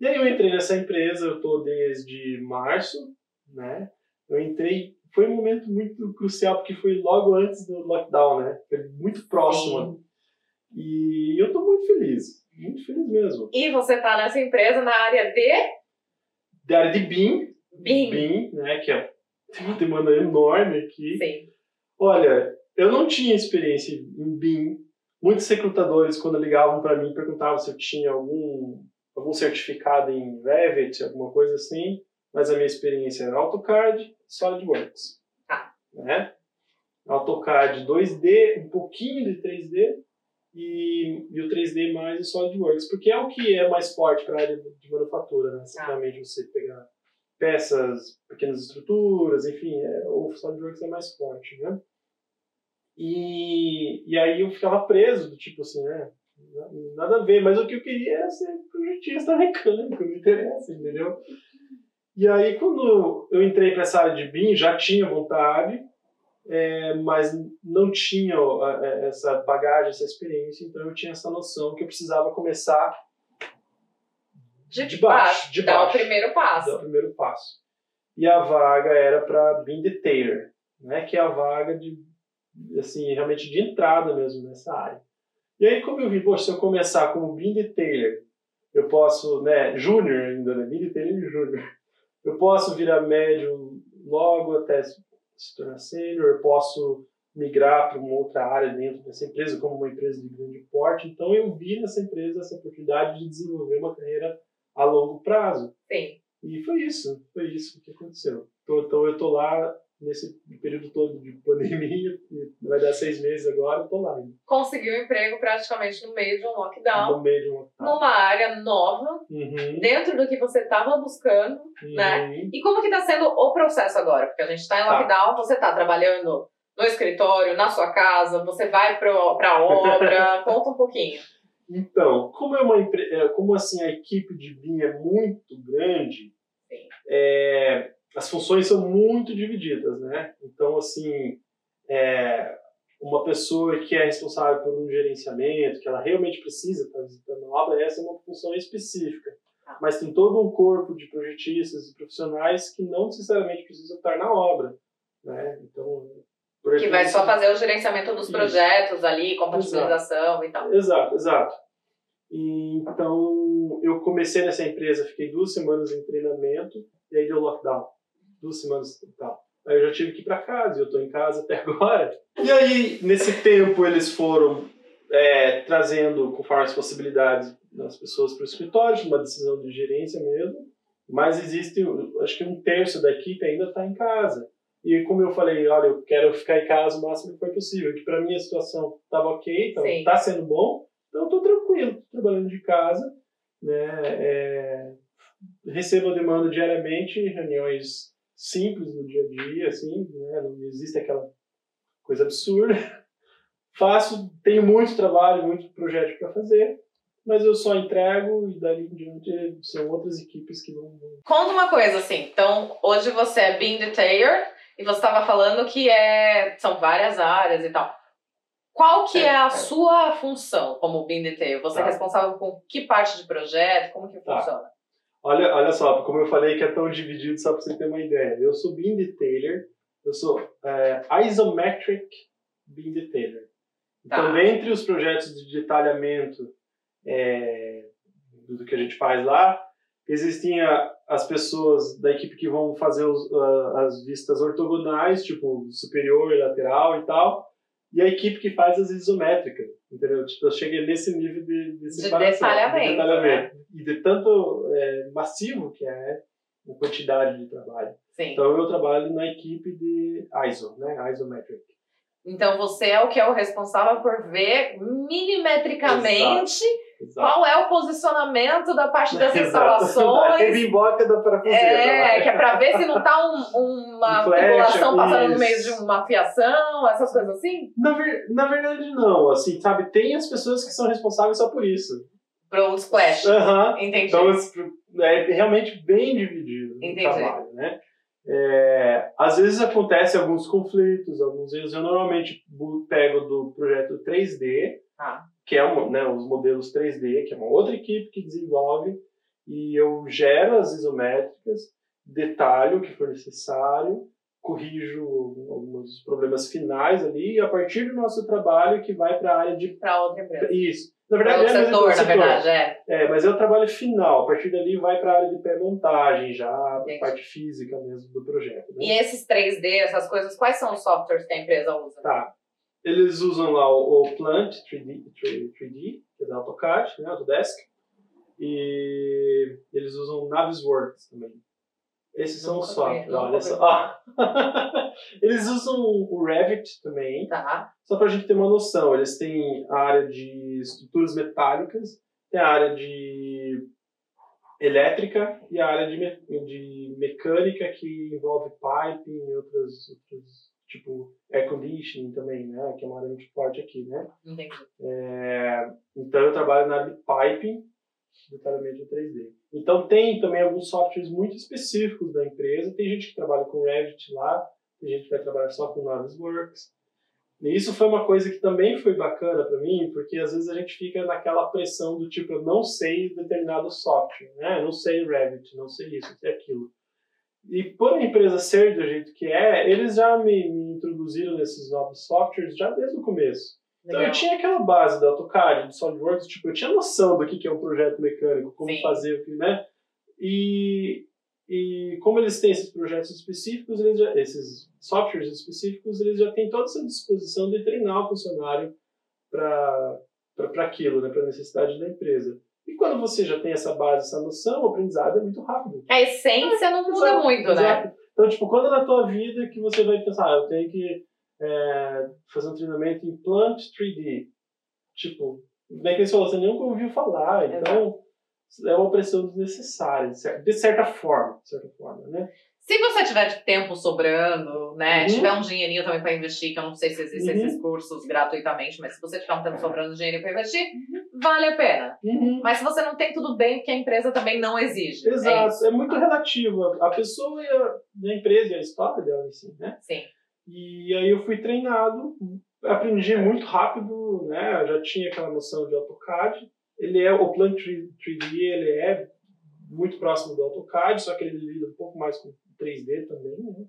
E aí eu entrei nessa empresa, eu estou desde março, né? Eu entrei, foi um momento muito crucial, porque foi logo antes do lockdown, né? Foi muito próximo. Sim e eu estou muito feliz, muito feliz mesmo. E você está nessa empresa na área de? Da área de BIM. BIM. BIM, né, que é, tem uma demanda enorme aqui. Sim. Olha, eu não tinha experiência em BIM. Muitos recrutadores, quando ligavam para mim, perguntavam se eu tinha algum, algum certificado em Revit, alguma coisa assim. Mas a minha experiência era AutoCAD e SolidWorks. Ah. Né? AutoCAD 2D, um pouquinho de 3D e, e o 3D mais o SolidWorks, porque é o que é mais forte para a área de manufatura, né? Simplesmente você pegar peças, pequenas estruturas, enfim, é, o SolidWorks é mais forte, né? E, e aí eu ficava preso, tipo assim, né? Nada a ver, mas o que eu queria era ser projetista mecânico, me interessa, entendeu? E aí, quando eu entrei para essa área de BIM, já tinha vontade, é, mas não tinha é, essa bagagem, essa experiência, então eu tinha essa noção que eu precisava começar de, de baixo, de baixo. Dar o primeiro passo. Dar o primeiro passo. E a vaga era para Bean Detailer, né, que é a vaga de, assim, realmente de entrada mesmo nessa área. E aí, como eu vi, poxa, se eu começar como Bean Detailer, eu posso, né, júnior ainda, né, Bean Detailer júnior, eu posso virar médio logo até se tornar sênior, eu posso migrar para uma outra área dentro dessa empresa, como uma empresa de grande porte. Então, eu vi nessa empresa essa oportunidade de desenvolver uma carreira a longo prazo. isso, foi isso que aconteceu. Então, então eu tô lá nesse período todo de pandemia, vai dar seis meses agora, eu tô lá. Ainda. Conseguiu um emprego praticamente no meio de um lockdown. No meio de um lockdown. Numa área nova, uhum. dentro do que você estava buscando, uhum. né? E como que tá sendo o processo agora? Porque a gente está em lockdown, tá. você tá trabalhando no escritório, na sua casa, você vai para a obra, conta um pouquinho. Então, como é uma é, como assim a equipe de BIM é muito grande, é, as funções são muito divididas, né? Então, assim, é, uma pessoa que é responsável por um gerenciamento, que ela realmente precisa estar visitando a obra, essa é uma função específica. Tá. Mas tem todo um corpo de projetistas e profissionais que não necessariamente precisam estar na obra, né? Então, que vai só fazer o gerenciamento dos projetos Isso. ali, compatibilização exato. e tal. Exato, exato. E, então, eu comecei nessa empresa, fiquei duas semanas em treinamento, e aí deu lockdown. Duas semanas e tal. Aí eu já tive que ir para casa, e eu estou em casa até agora. E aí, nesse tempo, eles foram é, trazendo, conforme as possibilidades das pessoas para o escritório, uma decisão de gerência mesmo. Mas existe, acho que um terço da equipe ainda está em casa. E como eu falei, olha, eu quero ficar em casa o máximo que for possível, que para mim a situação estava ok, então está sendo bom, então estou tranquilo, trabalhando de casa, né? É, recebo a demanda diariamente, reuniões simples no dia a dia, assim, né? não existe aquela coisa absurda. Faço, tenho muito trabalho, muito projeto para fazer, mas eu só entrego e dali em diante são outras equipes que vão. Conta uma coisa assim, então hoje você é Bean Detainer e você estava falando que é, são várias áreas e tal. Qual que é, é a sua função como BIM Detail? Você é tá. é responsável por que parte de projeto? Como que tá. funciona? Olha, olha só, como eu falei que é tão dividido, só para você ter uma ideia. Eu sou BIM Detailer, eu sou é, Isometric BIM Detailer. Então, tá. dentre os projetos de detalhamento é, do que a gente faz lá, existem as pessoas da equipe que vão fazer os, as vistas ortogonais, tipo superior e lateral e tal, e a equipe que faz as isométricas, entendeu? Tipo, eu cheguei nesse nível de, de separação, de detalhamento, de detalhamento. Né? e de tanto é, massivo que é a quantidade de trabalho. Sim. Então eu trabalho na equipe de ISO, né? Isometric. Então você é o que é o responsável por ver milimetricamente Exato Exato. Qual é o posicionamento da parte das instalações? a rebimboca da parafuseira. É, que é para ver se não tá um, uma um tubulação passando no meio de uma fiação, essas coisas assim? Na, ver, na verdade, não. Assim, sabe, tem as pessoas que são responsáveis só por isso. Para o splash. Uhum. Entendi. Então, é realmente bem dividido Entendi. o trabalho, né? É, às vezes acontece alguns conflitos, alguns erros. Eu normalmente pego do projeto 3D, ah que é uma, né, os modelos 3D, que é uma outra equipe que desenvolve, e eu gero as isométricas, detalho o que for necessário, corrijo alguns problemas finais ali, e a partir do nosso trabalho que vai para a área de... Para outra empresa. Isso. Na verdade, é, setor, na verdade, é. É, mas é o trabalho final. A partir dali vai para a área de pré-montagem, já a parte física mesmo do projeto. Né? E esses 3D, essas coisas, quais são os softwares que a empresa usa? Tá. Eles usam lá o, o Plant 3D, 3D, que é da AutoCAD, né, Autodesk, e eles usam Navisworks também. Esses são os softwares, olha só. Ah. eles usam o Revit também, tá. só para a gente ter uma noção. Eles têm a área de estruturas metálicas, tem a área de elétrica e a área de, me de mecânica que envolve piping e outras, outras tipo air conditioning também, né? Que é uma área muito forte aqui, né? Entendi. É, então eu trabalho na área de piping, detalhamento 3D. Então tem também alguns softwares muito específicos da empresa. Tem gente que trabalha com Revit lá, tem gente que vai trabalhar só com Navisworks. E isso foi uma coisa que também foi bacana para mim, porque às vezes a gente fica naquela pressão do tipo, eu não sei determinado software, né? Eu não sei Revit, não sei isso, não sei aquilo. E por a empresa ser do jeito que é, eles já me, me introduziram nesses novos softwares já desde o começo. Legal. Então eu tinha aquela base da AutoCAD, do SolidWorks, tipo, eu tinha noção do que é um projeto mecânico, como Sim. fazer, né? E, e como eles têm esses projetos específicos, já, esses softwares específicos, eles já têm toda essa disposição de treinar o funcionário para aquilo, né, para a necessidade da empresa. E quando você já tem essa base, essa noção, o aprendizado é muito rápido. A essência não muda Exato, muito, né? exato. Então, tipo, quando na tua vida que você vai pensar, ah, eu tenho que é, fazer um treinamento em Plant 3D. Tipo, como é que eles falam? Você nunca ouviu falar. Então, é uma pressão desnecessária, de certa forma. De certa forma, né? Se você tiver de tempo sobrando, né? Uhum. Tiver um dinheirinho também para investir, que eu não sei se existem Uhum. esses cursos gratuitamente, mas se você tiver um tempo sobrando dinheiro para investir, vale a pena. Mas se você não tem tudo bem, porque a empresa também não exige. É Exato, isso. é, muito relativo. A pessoa e a, e a empresa e a história dela, assim, né? Sim. E aí eu fui treinado, aprendi muito rápido, né? Eu já tinha aquela noção de AutoCAD. Ele é o Plant 3D, ele é muito próximo do AutoCAD, só que ele lida um pouco mais com 3D também, né?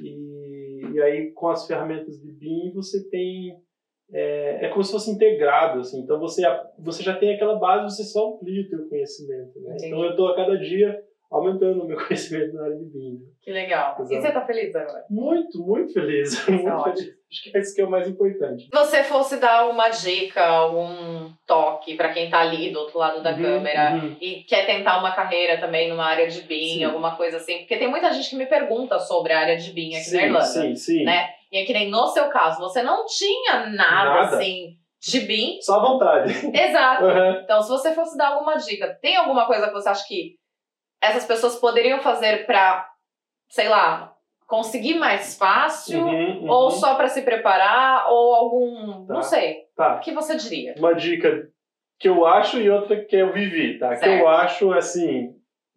E, e aí com as ferramentas de BIM você tem é, é como se fosse integrado, assim. Então você você já tem aquela base, você só amplia o teu conhecimento, né? Entendi. Então eu estou a cada dia aumentando o meu conhecimento na área de BIM. né? Que legal. E Exato. você tá feliz agora? Muito, muito feliz. Muito é ótimo. feliz. Acho que esse que é o mais importante. Se você fosse dar uma dica, algum toque para quem tá ali do outro lado da Uhum, câmera uhum. e quer tentar uma carreira também numa área de BIM, alguma coisa assim, porque tem muita gente que me pergunta sobre a área de BIM aqui sim, na Irlanda. Sim, sim. né? E é que nem no seu caso, você não tinha nada, Nada. assim de BIM. Só à vontade. Exato. Uhum. Então, se você fosse dar alguma dica, tem alguma coisa que você acha que essas pessoas poderiam fazer pra, sei lá, conseguir mais fácil? Uhum, uhum. Ou só pra se preparar? Ou algum. Tá. Não sei. Tá. O que você diria? Uma dica que eu acho e outra que eu vivi, tá? Que Certo. eu acho, assim,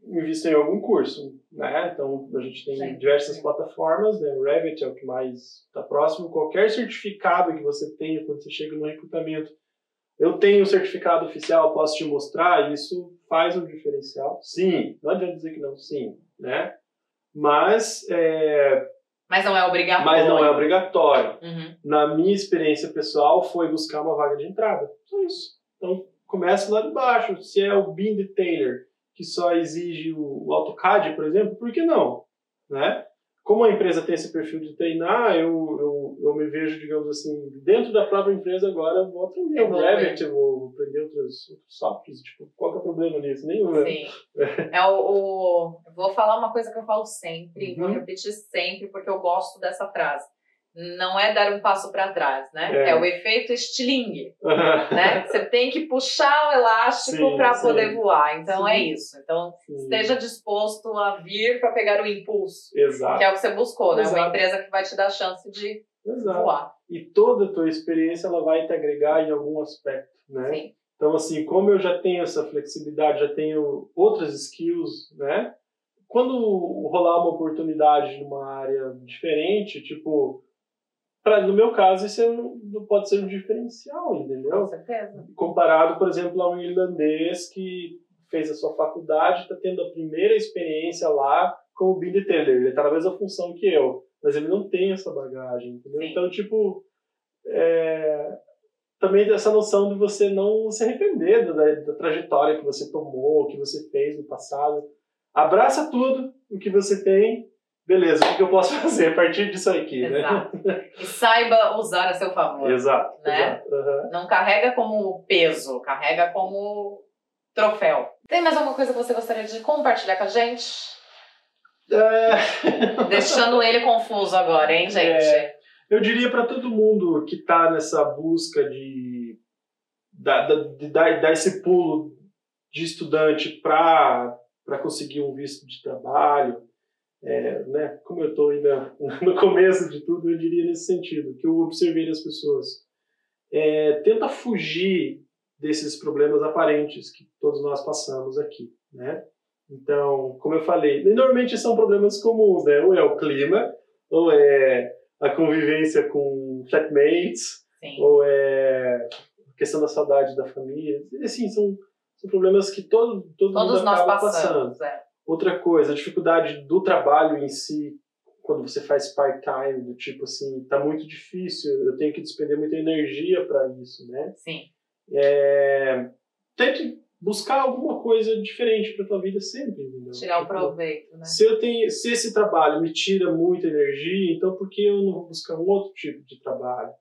invista em algum curso, né? Então, a gente tem Sim. diversas plataformas, né? O Revit é o que mais está próximo. Qualquer certificado que você tenha quando você chega no recrutamento, eu tenho o certificado oficial, posso te mostrar, isso faz um diferencial. Sim, não adianta dizer que não, sim, né? Mas, é, Mas não é obrigatório. mas não é obrigatório. Uhum. Na minha experiência pessoal, foi buscar uma vaga de entrada. Só isso. Então, começa lá de baixo. Se é o BIM Detailer, que só exige o AutoCAD, por exemplo, por que não? Né? Como a empresa tem esse perfil de treinar, eu, eu, eu me vejo, digamos assim, dentro da própria empresa agora, vou aprender o. Revit, vou aprender outros, outros softwares. Tipo, qual que é o problema nisso? Nenhum. né? Sim. É o, o- Vou falar uma coisa que eu falo sempre, vou Uhum. repetir sempre, porque eu gosto dessa frase. Não é dar um passo para trás, né? É. É. o efeito estilingue, né? Você tem que puxar o elástico para poder voar. Então Sim. é isso. Então Sim. esteja disposto a vir para pegar o impulso, Exato. que é o que você buscou, né? Uma Exato. empresa que vai te dar a chance de Exato. voar. E toda a tua experiência ela vai te agregar em algum aspecto, né? Sim. Então, assim, como eu já tenho essa flexibilidade, já tenho outras skills, né? Quando rolar uma oportunidade numa área diferente, tipo, pra, no meu caso, isso é um- não pode ser um diferencial, Com entendeu? certeza. Comparado, por exemplo, a um irlandês que fez a sua faculdade, está tendo a primeira experiência lá como Detailer. Ele está na mesma função que eu, mas ele não tem essa bagagem, entendeu? Sim. Então, tipo, é, também essa noção de você não se arrepender da, da trajetória que você tomou, que você fez no passado. Abraça tudo o que você tem. Beleza, o que eu posso fazer a partir disso aqui, né? Exato. E saiba usar a seu favor. Exato, Né? exato. aham. Não carrega como peso, carrega como troféu. Tem mais alguma coisa que você gostaria de compartilhar com a gente? É, Deixando ele confuso agora, hein, gente? É. Eu diria para todo mundo que está nessa busca de dar, de dar, dar esse pulo de estudante para conseguir um visto de trabalho, é, né? como eu estou ainda no começo de tudo, eu diria nesse sentido, que eu observei das pessoas. É, tenta fugir desses problemas aparentes que todos nós passamos aqui, né? Então, como eu falei, normalmente são problemas comuns, né? Ou é o clima, ou é a convivência com flatmates, Sim. ou é a questão da saudade da família. Assim, são, são problemas que todo, todo Todos mundo nós acaba passamos. passando. É. Outra coisa, a dificuldade do trabalho em si, quando você faz part-time, do tipo assim, tá muito difícil, eu tenho que despender muita energia para isso, né? Sim. É, tente buscar alguma coisa diferente para tua vida sempre, entendeu? Tirar o Tipo, proveito, né? se eu tenho, se esse trabalho me tira muita energia, então por que eu não vou buscar um outro tipo de trabalho,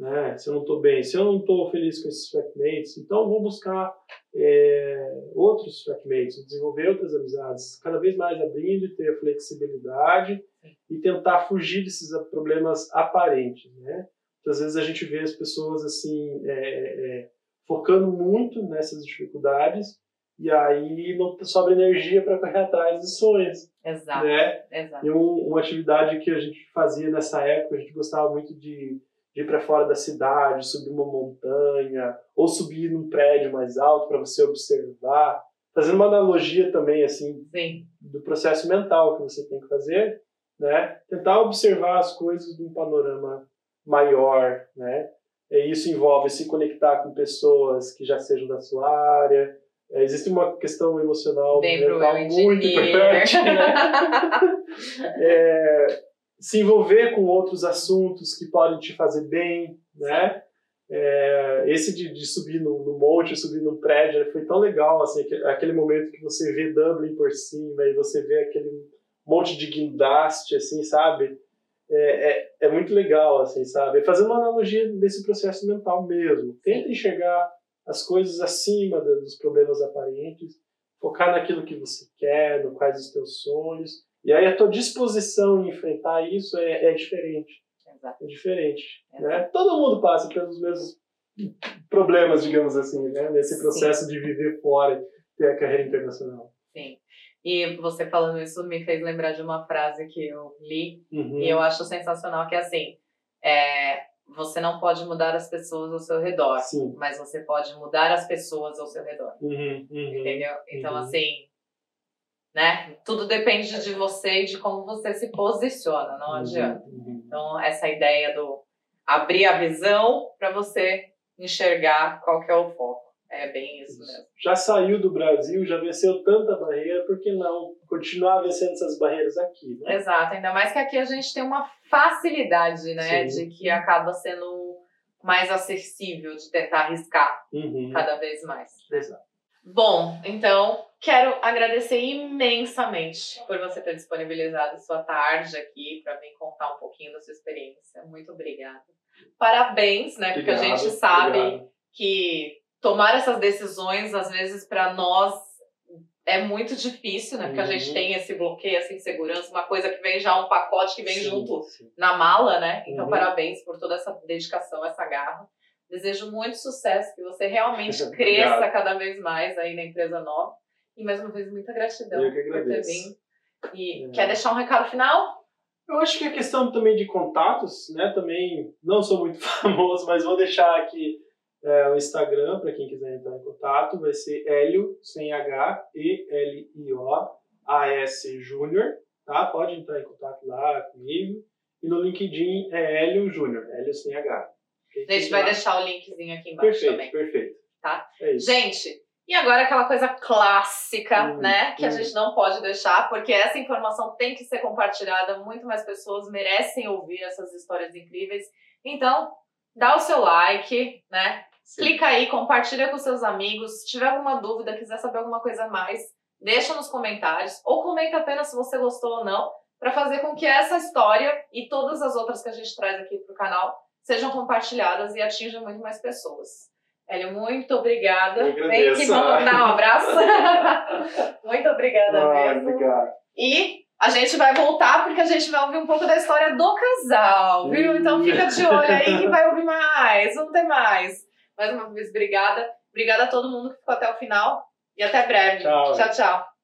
né? Se eu não estou bem, se eu não estou feliz com esses trackmates, então vou buscar é, outros trackmates, desenvolver outras amizades, cada vez mais abrindo e ter flexibilidade e tentar fugir desses problemas aparentes, né? Muitas vezes a gente vê as pessoas assim é, é, focando muito nessas dificuldades e aí não sobra energia para correr atrás dos sonhos. Exato. Né? Exato. E um, uma atividade que a gente fazia nessa época, a gente gostava muito de, de ir para fora da cidade, subir uma montanha, ou subir num prédio mais alto para você observar. Fazendo uma analogia também, assim, Sim. do processo mental que você tem que fazer, né? Tentar observar as coisas de um panorama maior, né? E isso envolve se conectar com pessoas que já sejam da sua área, é, existe uma questão emocional Bem mental pro muito importante, né? é, se envolver com outros assuntos que podem te fazer bem, né? É, esse de, de subir no, no, monte, subir num prédio, foi tão legal, assim, aquele momento que você vê Dublin por cima e você vê aquele monte de guindaste, assim, sabe? É, é, é muito legal, assim, sabe? Fazendo uma analogia desse processo mental mesmo. Tenta enxergar as coisas acima dos problemas aparentes, focar naquilo que você quer, no quais os teus sonhos, e aí a tua disposição em enfrentar isso é, é diferente. Exato. É diferente. Né? Todo mundo passa pelos mesmos problemas, digamos assim, né? nesse processo Sim. de viver fora, ter a carreira internacional. Sim. E você falando isso me fez lembrar de uma frase que eu li uhum. e eu acho sensacional, que é assim, é, você não pode mudar as pessoas ao seu redor, Sim. mas você pode mudar as pessoas ao seu redor. Uhum, uhum, entendeu? Então, uhum. assim, né? Tudo depende de você e de como você se posiciona, não uhum, adianta. Uhum. Então, essa ideia do abrir a visão para você enxergar qual que é o foco. É bem isso mesmo. Já saiu do Brasil, já venceu tanta barreira, por que não continuar vencendo essas barreiras aqui? Né? Exato, ainda mais que aqui a gente tem uma facilidade, né? Sim. De que acaba sendo mais acessível de tentar arriscar uhum. cada vez mais. Exato. Bom, então quero agradecer imensamente por você ter disponibilizado sua tarde aqui para vir contar um pouquinho da sua experiência. Muito obrigada. Parabéns, né? Porque obrigado, a gente sabe obrigado. que tomar essas decisões, às vezes, para nós é muito difícil, né? Porque uhum. a gente uhum. tem esse bloqueio, essa insegurança, uma coisa que vem já um pacote que vem sim, junto sim. na mala, né? Então, uhum. parabéns por toda essa dedicação, essa garra. Desejo muito sucesso, que você realmente cresça cada vez mais aí na empresa nova. E mais uma vez, muita gratidão Eu que por ter vindo. E É. quer deixar um recado final? Eu acho que a questão também de contatos, né? Também não sou muito famoso, mas vou deixar aqui é, o Instagram para quem quiser entrar em contato. Vai ser Hélio sem H E L I O A S Júnior, tá? Pode entrar em contato lá comigo. E no LinkedIn é Hélio Júnior, Hélio sem H. A gente vai deixar o linkzinho aqui embaixo Perfeito, também. perfeito. Tá. É. Gente, e agora aquela coisa clássica, Hum, né? Que a hum. gente não pode deixar, porque essa informação tem que ser compartilhada. Muito mais pessoas merecem ouvir essas histórias incríveis. Então, dá o seu like, né? Sim. Clica aí, compartilha com seus amigos. Se tiver alguma dúvida, quiser saber alguma coisa a mais, deixa nos comentários. Ou comenta apenas se você gostou ou não, para fazer com que essa história e todas as outras que a gente traz aqui pro canal sejam compartilhadas e atinjam muito mais pessoas. Hélio, muito obrigada. Eu agradeço. que vamos dar um abraço. muito obrigada Ah, mesmo. obrigado. E a gente vai voltar porque a gente vai ouvir um pouco da história do casal, viu? Então fica de olho aí que vai ouvir mais, vamos ter mais. Mais uma vez, obrigada. Obrigada a todo mundo que ficou até o final e até breve. Tchau. tchau. tchau.